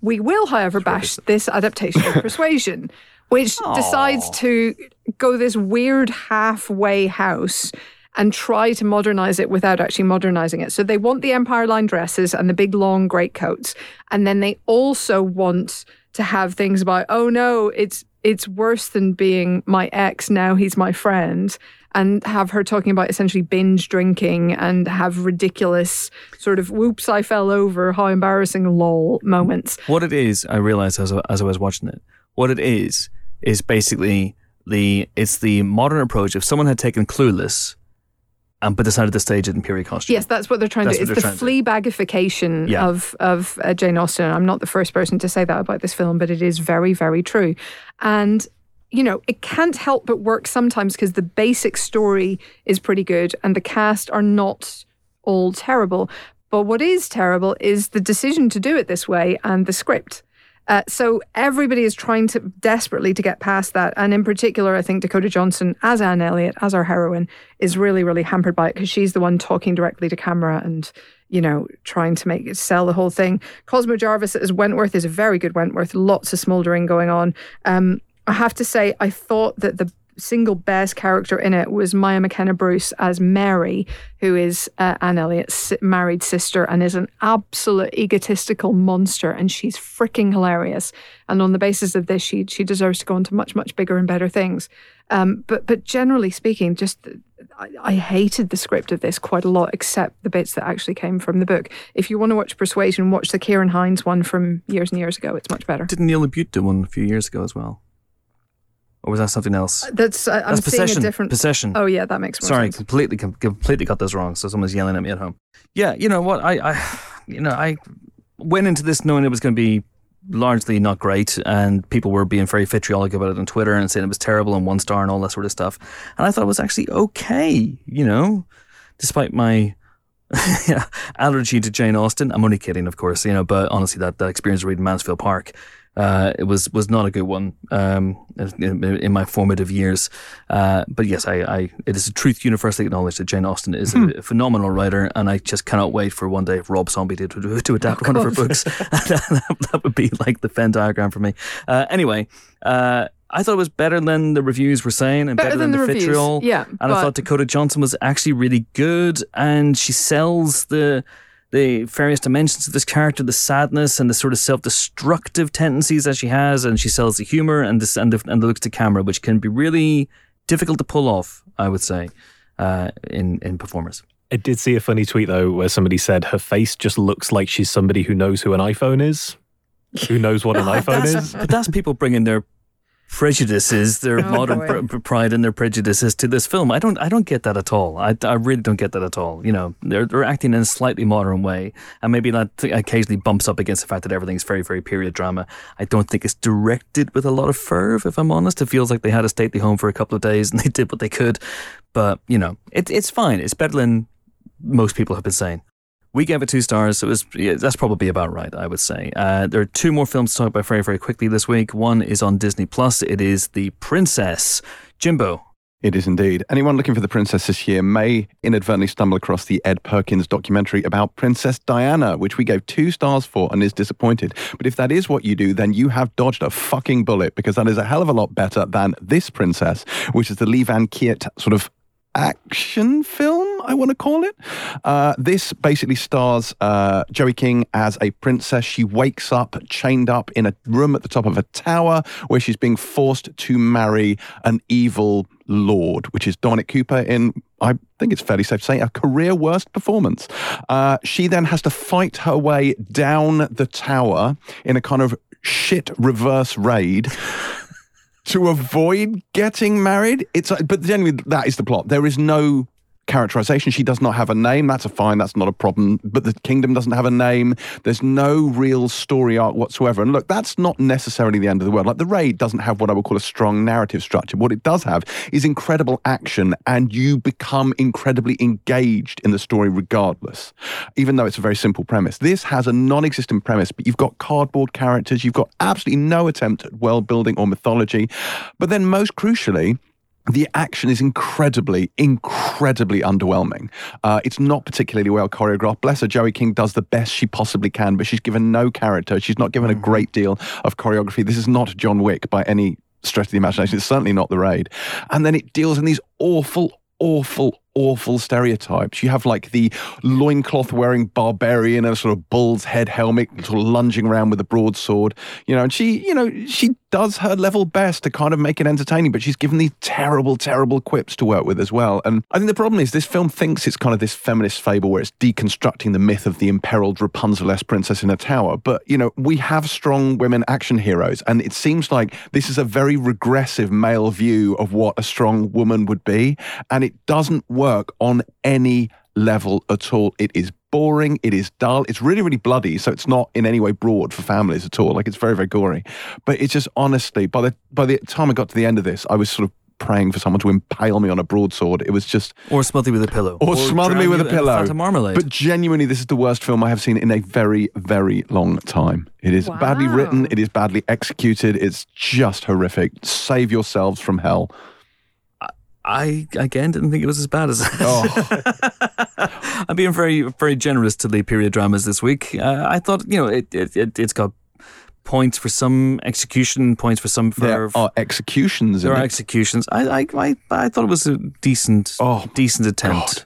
We will, however, bash this adaptation of Persuasion, which decides to go this weird halfway house and try to modernize it without actually modernizing it. So they want the Empire line dresses and the big long greatcoats. And then they also want to have things about, oh no, it's it's worse than being my ex, now he's my friend. And have her talking about essentially binge drinking and have ridiculous sort of whoops, I fell over, how embarrassing lol moments. What it is, I realized as as I was watching it. What it is is basically the it's the modern approach. If someone had taken Clueless, and but decided to stage it in period costume. Yes, that's what they're trying That's to do. It's the Fleabagification Yeah. of of uh, Jane Austen. I'm not the first person to say that about this film, but it is very, very true. And you know, it can't help but work sometimes because the basic story is pretty good and the cast are not all terrible. But what is terrible is the decision to do it this way and the script. Uh, so everybody is trying to desperately to get past that, and in particular, I think Dakota Johnson as Anne Elliot, as our heroine, is really, really hampered by it because she's the one talking directly to camera and you know trying to make it sell the whole thing. Cosmo Jarvis as Wentworth is a very good Wentworth, lots of smouldering going on. Um, I have to say, I thought that the single best character in it was Mia McKenna-Bruce as Mary, who is uh, Anne Elliot's married sister and is an absolute egotistical monster, and she's freaking hilarious. And on the basis of this, she she deserves to go on to much much bigger and better things. Um, but but generally speaking, just I, I, hated the script of this quite a lot, except the bits that actually came from the book. If you want to watch Persuasion, watch the Ciarán Hinds one from years and years ago. It's much better. Didn't Neil LaBute do one a few years ago as well? Or was that something else? That's uh, I'm That's seeing possession. a different. Possession. Oh yeah, that makes more Sorry, sense. completely, com- completely got this wrong. So someone's yelling at me at home. Yeah, you know what? I, I, you know, I went into this knowing it was going to be largely not great, and people were being very vitriolic about it on Twitter and saying it was terrible and one star and all that sort of stuff. And I thought it was actually okay, you know, despite my allergy to Jane Austen. I'm only kidding, of course, you know, but honestly, that, that experience of reading Mansfield Park. Uh, it was was not a good one um, in, in my formative years, uh, but yes, I, I it is a truth universally acknowledged that Jane Austen is a, a phenomenal writer, and I just cannot wait for one day if Rob Zombie did to, to adapt one of her books. that, that would be like the Venn diagram for me. Uh, anyway. Uh, I thought it was better than the reviews were saying and Better better, than than, the the, vitriol. yeah, And I thought Dakota Johnson was actually really good and she sells the the various dimensions of this character, the sadness and the sort of self-destructive tendencies that she has, and she sells the humor and this and the, and the looks to camera, which can be really difficult to pull off, I would say, uh, in in performers. I did see a funny tweet though where somebody said her face just looks like she's somebody who knows who an iPhone is. Who knows what an iPhone is? But that's people bringing their prejudices, their Oh, modern pr- pride and their prejudices to this film. I don't, I don't get that at all. I, I really don't get that at all. You know, they're they're acting in a slightly modern way, and maybe that occasionally bumps up against the fact that everything's very, very period drama. I don't think it's directed with a lot of ferv. If I'm honest, it feels like they had a stately home for a couple of days and they did what they could. But you know, it, it's fine. It's better than most people have been saying. We gave it two stars. It was yeah, that's probably about right, I would say. Uh, there are two more films to talk about very, very quickly this week. One is on Disney Plus. It is The Princess. Jimbo. It is indeed. Anyone looking for the princess this year may inadvertently stumble across the Ed Perkins documentary about Princess Diana, which we gave two stars for and is disappointed. But if that is what you do, then you have dodged a fucking bullet because that is a hell of a lot better than This Princess, which is the Le-Van Kiet sort of action film, I want to call it. Uh, this basically stars uh, Joey King as a princess. She wakes up chained up in a room at the top of a tower where she's being forced to marry an evil lord, which is Dominic Cooper in. I think it's fairly safe to say a career worst performance. Uh, she then has to fight her way down the tower in a kind of shit reverse raid to avoid getting married. It's like- but genuinely that is the plot. There is no characterization. She does not have a name. That's a fine. That's not a problem. But the kingdom doesn't have a name. There's no real story arc whatsoever. And look, that's not necessarily the end of the world. Like the raid doesn't have what I would call a strong narrative structure. What it does have is incredible action, and you become incredibly engaged in the story regardless, even though it's a very simple premise. This has a non-existent premise, but you've got cardboard characters. You've got absolutely no attempt at world building or mythology. But then, most crucially, the action is incredibly, incredibly underwhelming. Uh, it's not particularly well choreographed. Bless her, Joey King does the best she possibly can, but she's given no character. She's not given a great deal of choreography. This is not John Wick by any stretch of the imagination. It's certainly not The Raid. And then it deals in these awful, awful, awful stereotypes. You have like the loincloth wearing barbarian and a sort of bull's head helmet, sort of lunging around with a broadsword. You know, and she, you know, she does her level best to kind of make it entertaining, but she's given these terrible, terrible quips to work with as well. And I think the problem is this film thinks it's kind of this feminist fable where it's deconstructing the myth of the imperiled Rapunzel-esque princess in a tower. But, you know, we have strong women action heroes, and it seems like this is a very regressive male view of what a strong woman would be, and it doesn't on any level at all. It is boring. It is dull. It's really, really bloody. So it's not in any way broad for families at all. Like it's very, very gory. But it's just honestly, by the by the time I got to the end of this, I was sort of praying for someone to impale me on a broadsword. It was just Or smother me with a pillow. or, smother me with a you in pillow. Fanta marmalade. But genuinely, this is the worst film I have seen in a very, very long time. It is badly written. It is badly executed. It's just horrific. Save yourselves from hell. I again didn't think it was as bad as. Oh. I'm being very very generous to the period dramas this week. Uh, I thought you know it, it, it it's got points for some execution, points for some for. There are executions. there are it. executions. I, I I I thought it was a decent Oh, decent attempt.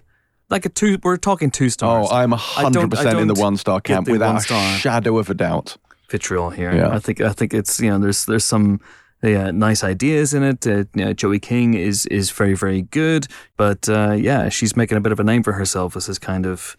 Like a two. We're talking two stars. Oh, I'm hundred percent in the one star camp without a shadow of a doubt. vitriol here. Yeah. I think I think it's you know there's there's some yeah, nice ideas in it. Uh, you know, Joey King is is very very good, but uh, yeah, she's making a bit of a name for herself as this kind of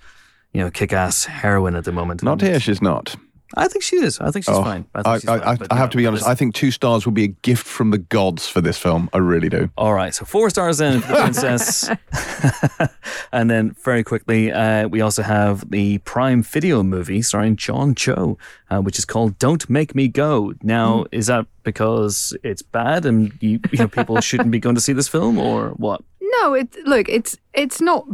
you know kick ass heroine at the moment. Not here, she's not. I think she is. I think she's Oh, fine. I, think I, she's I, fine, I, I you have to be honest. I think two stars would be a gift from the gods for this film. I really do. All right, so four stars then for the princess, and then very quickly, uh, we also have the Prime Video movie starring John Cho, uh, which is called "Don't Make Me Go." Now, Mm. is that because it's bad and you, you know people shouldn't be going to see this film, or what? No, it look, it's it's not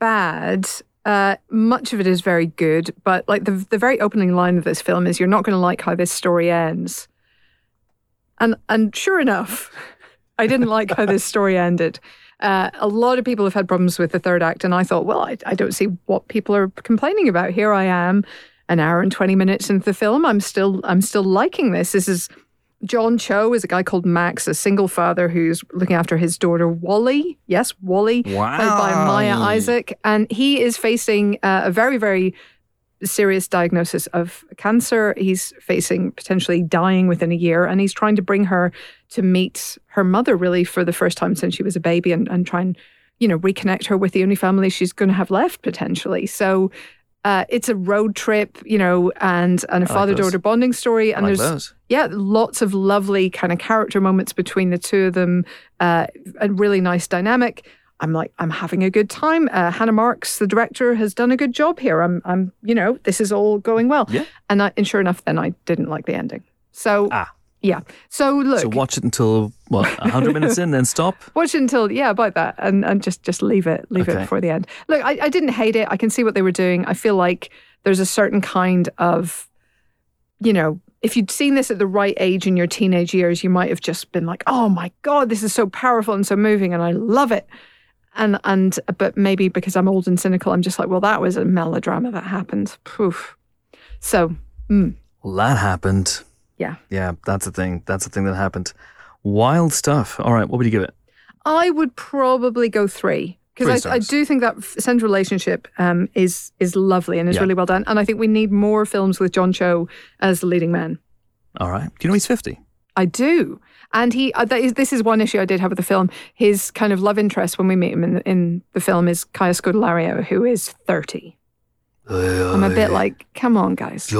bad. Uh, much of it is very good, but like the the very opening line of this film is, "You're not going to like how this story ends," and and sure enough, I didn't like how this story ended. Uh, a lot of people have had problems with the third act, and I thought, well, I, I don't see what people are complaining about. Here I am, an hour and twenty minutes into the film. I'm still I'm still liking this. This is John Cho is a guy called Max, a single father who's looking after his daughter Wally. Yes, Wally, played by Maya Isaac, and he is facing uh, a very, very serious diagnosis of cancer. He's facing potentially dying within a year, and he's trying to bring her to meet her mother, really, for the first time since she was a baby, and, and try and you know reconnect her with the only family she's going to have left potentially. So. Uh, it's a road trip, you know, and and a like father daughter bonding story, and like there's those. yeah, lots of lovely kind of character moments between the two of them. Uh, a really nice dynamic. I'm like, I'm having a good time. Uh, Hannah Marks, the director, has done a good job here. I'm, I'm, you know, this is all going well. Yeah. And, I, and sure enough, then I didn't like the ending. So, Ah. Yeah. So look, So watch it until what hundred minutes in, then stop. watch it until yeah about that and and just just leave it leave Okay. it before the end look I, I didn't hate it i can see what they were doing i feel like there's a certain kind of you know if you'd seen this at the right age in your teenage years you might have just been like oh my god this is so powerful and so moving and i love it and and but maybe because i'm old and cynical i'm just like well that was a melodrama that happened Poof. so mm, Well, that happened. Yeah. Yeah, that's the thing. That's the thing that happened. Wild stuff. All right, what would you give it? I would probably go three because I, I do think that central relationship um, is is lovely and is Yeah. really well done. And I think we need more films with John Cho as the leading man. All right. Do you know he's 50? I do, and he. Uh, that is, this is one issue I did have with the film. His kind of love interest when we meet him in the, in the film is Kaya Scodelario, who is thirty. I'm a oh, bit like, come on, guys.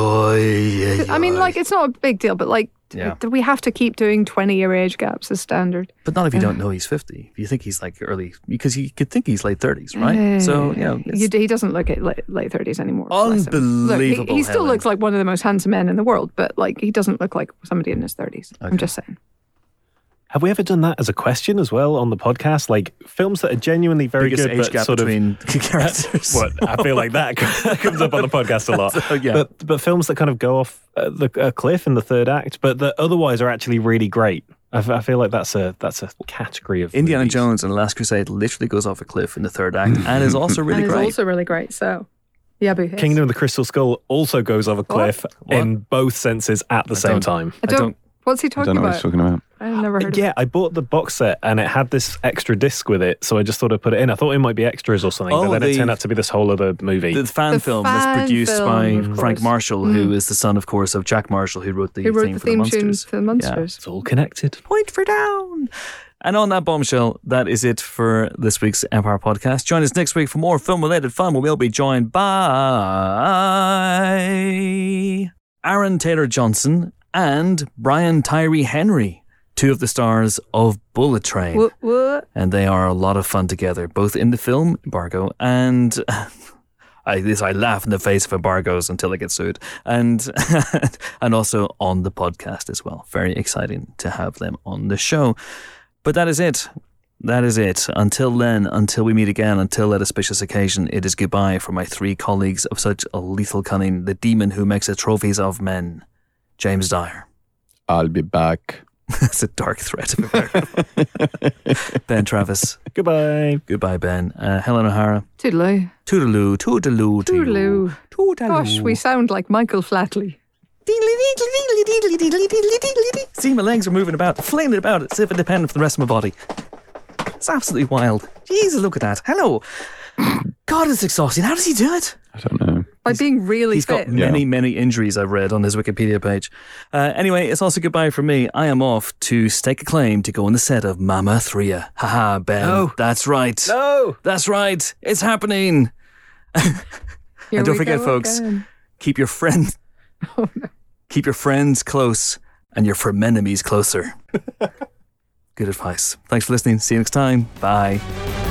I mean, like, it's not a big deal, but like, Yeah. do we have to keep doing twenty year age gaps as standard? But not if you don't know he's 50. If you think he's like early, because you could think he's late 30s, right? So, yeah. You- he doesn't look at late, late 30s anymore. him. Look, he- Unbelievable, he, still looks like one of the most handsome men in the world, but like he doesn't look like somebody in his 30s. I'm just saying. Have we ever done that as a question as well on the podcast? Like films that are genuinely very biggest good, age but gap sort of between characters. what I feel like that comes up on the podcast a lot. So, yeah. But but films that kind of go off uh, the a cliff in the third act, but that otherwise are actually really great. I, f- I feel like that's a that's a category of Indiana movies. Jones and the Last Crusade literally goes off a cliff in the third act and is also really and it's great. also really great. So, yeah, but Kingdom of the Crystal Skull also goes off a cliff What? in both senses at the same don't- time. I don't, What's he I talking don't know what he's talking about. I've never heard Yeah, I bought the box set and it had this extra disc with it, so I just thought I'd put it in. I thought it might be extras or something, Oh, but then it turned out to be this whole other movie. The fan The film fan that's produced film, by Frank course. Marshall, who mm-hmm. is the son, of course, of Jack Marshall, who wrote the. Who wrote theme the for the theme tune Munsters. to the Munsters? it's all connected. Point for down. And on that bombshell, that is it for this week's Empire podcast. Join us next week for more film related fun where we'll be joined by Aaron Taylor Johnson and Brian Tyree Henry, two of the stars of Bullet Train. What? What? and they are a lot of fun together, both in the film Embargo and. I, this I laugh in the face of embargoes until I get sued, and and also on the podcast as well. Very exciting to have them on the show. But that is it. That is it. Until then, until we meet again, until that auspicious occasion, it is goodbye for my three colleagues of such a lethal cunning, the demon who makes the trophies of men, James Dyer. I'll be back. That's a dark threat. ben Travis. Goodbye. Goodbye, Ben. Uh, Helen O'Hara. Toodaloo. Toodaloo, toodaloo, to you. Toodaloo. Toodaloo. Gosh, we sound like Michael Flatley. See, my legs are moving about, flailing about as if independent from the rest of my body. It's absolutely wild. Jesus, look at that. Hello. God, it's exhausting. How does he do it? I don't know. By being really fit. He's got fit. many, many injuries I've read on his Wikipedia page. Uh, anyway, it's also goodbye from me. I am off to stake a claim to go on the set of Mama Thria. Haha, Ben. No. That's right. No. That's right. It's happening. Here and don't we forget, go folks, again. keep your friends Oh, no. keep your friends close and your frenemies closer. Good advice. Thanks for listening. See you next time. Bye.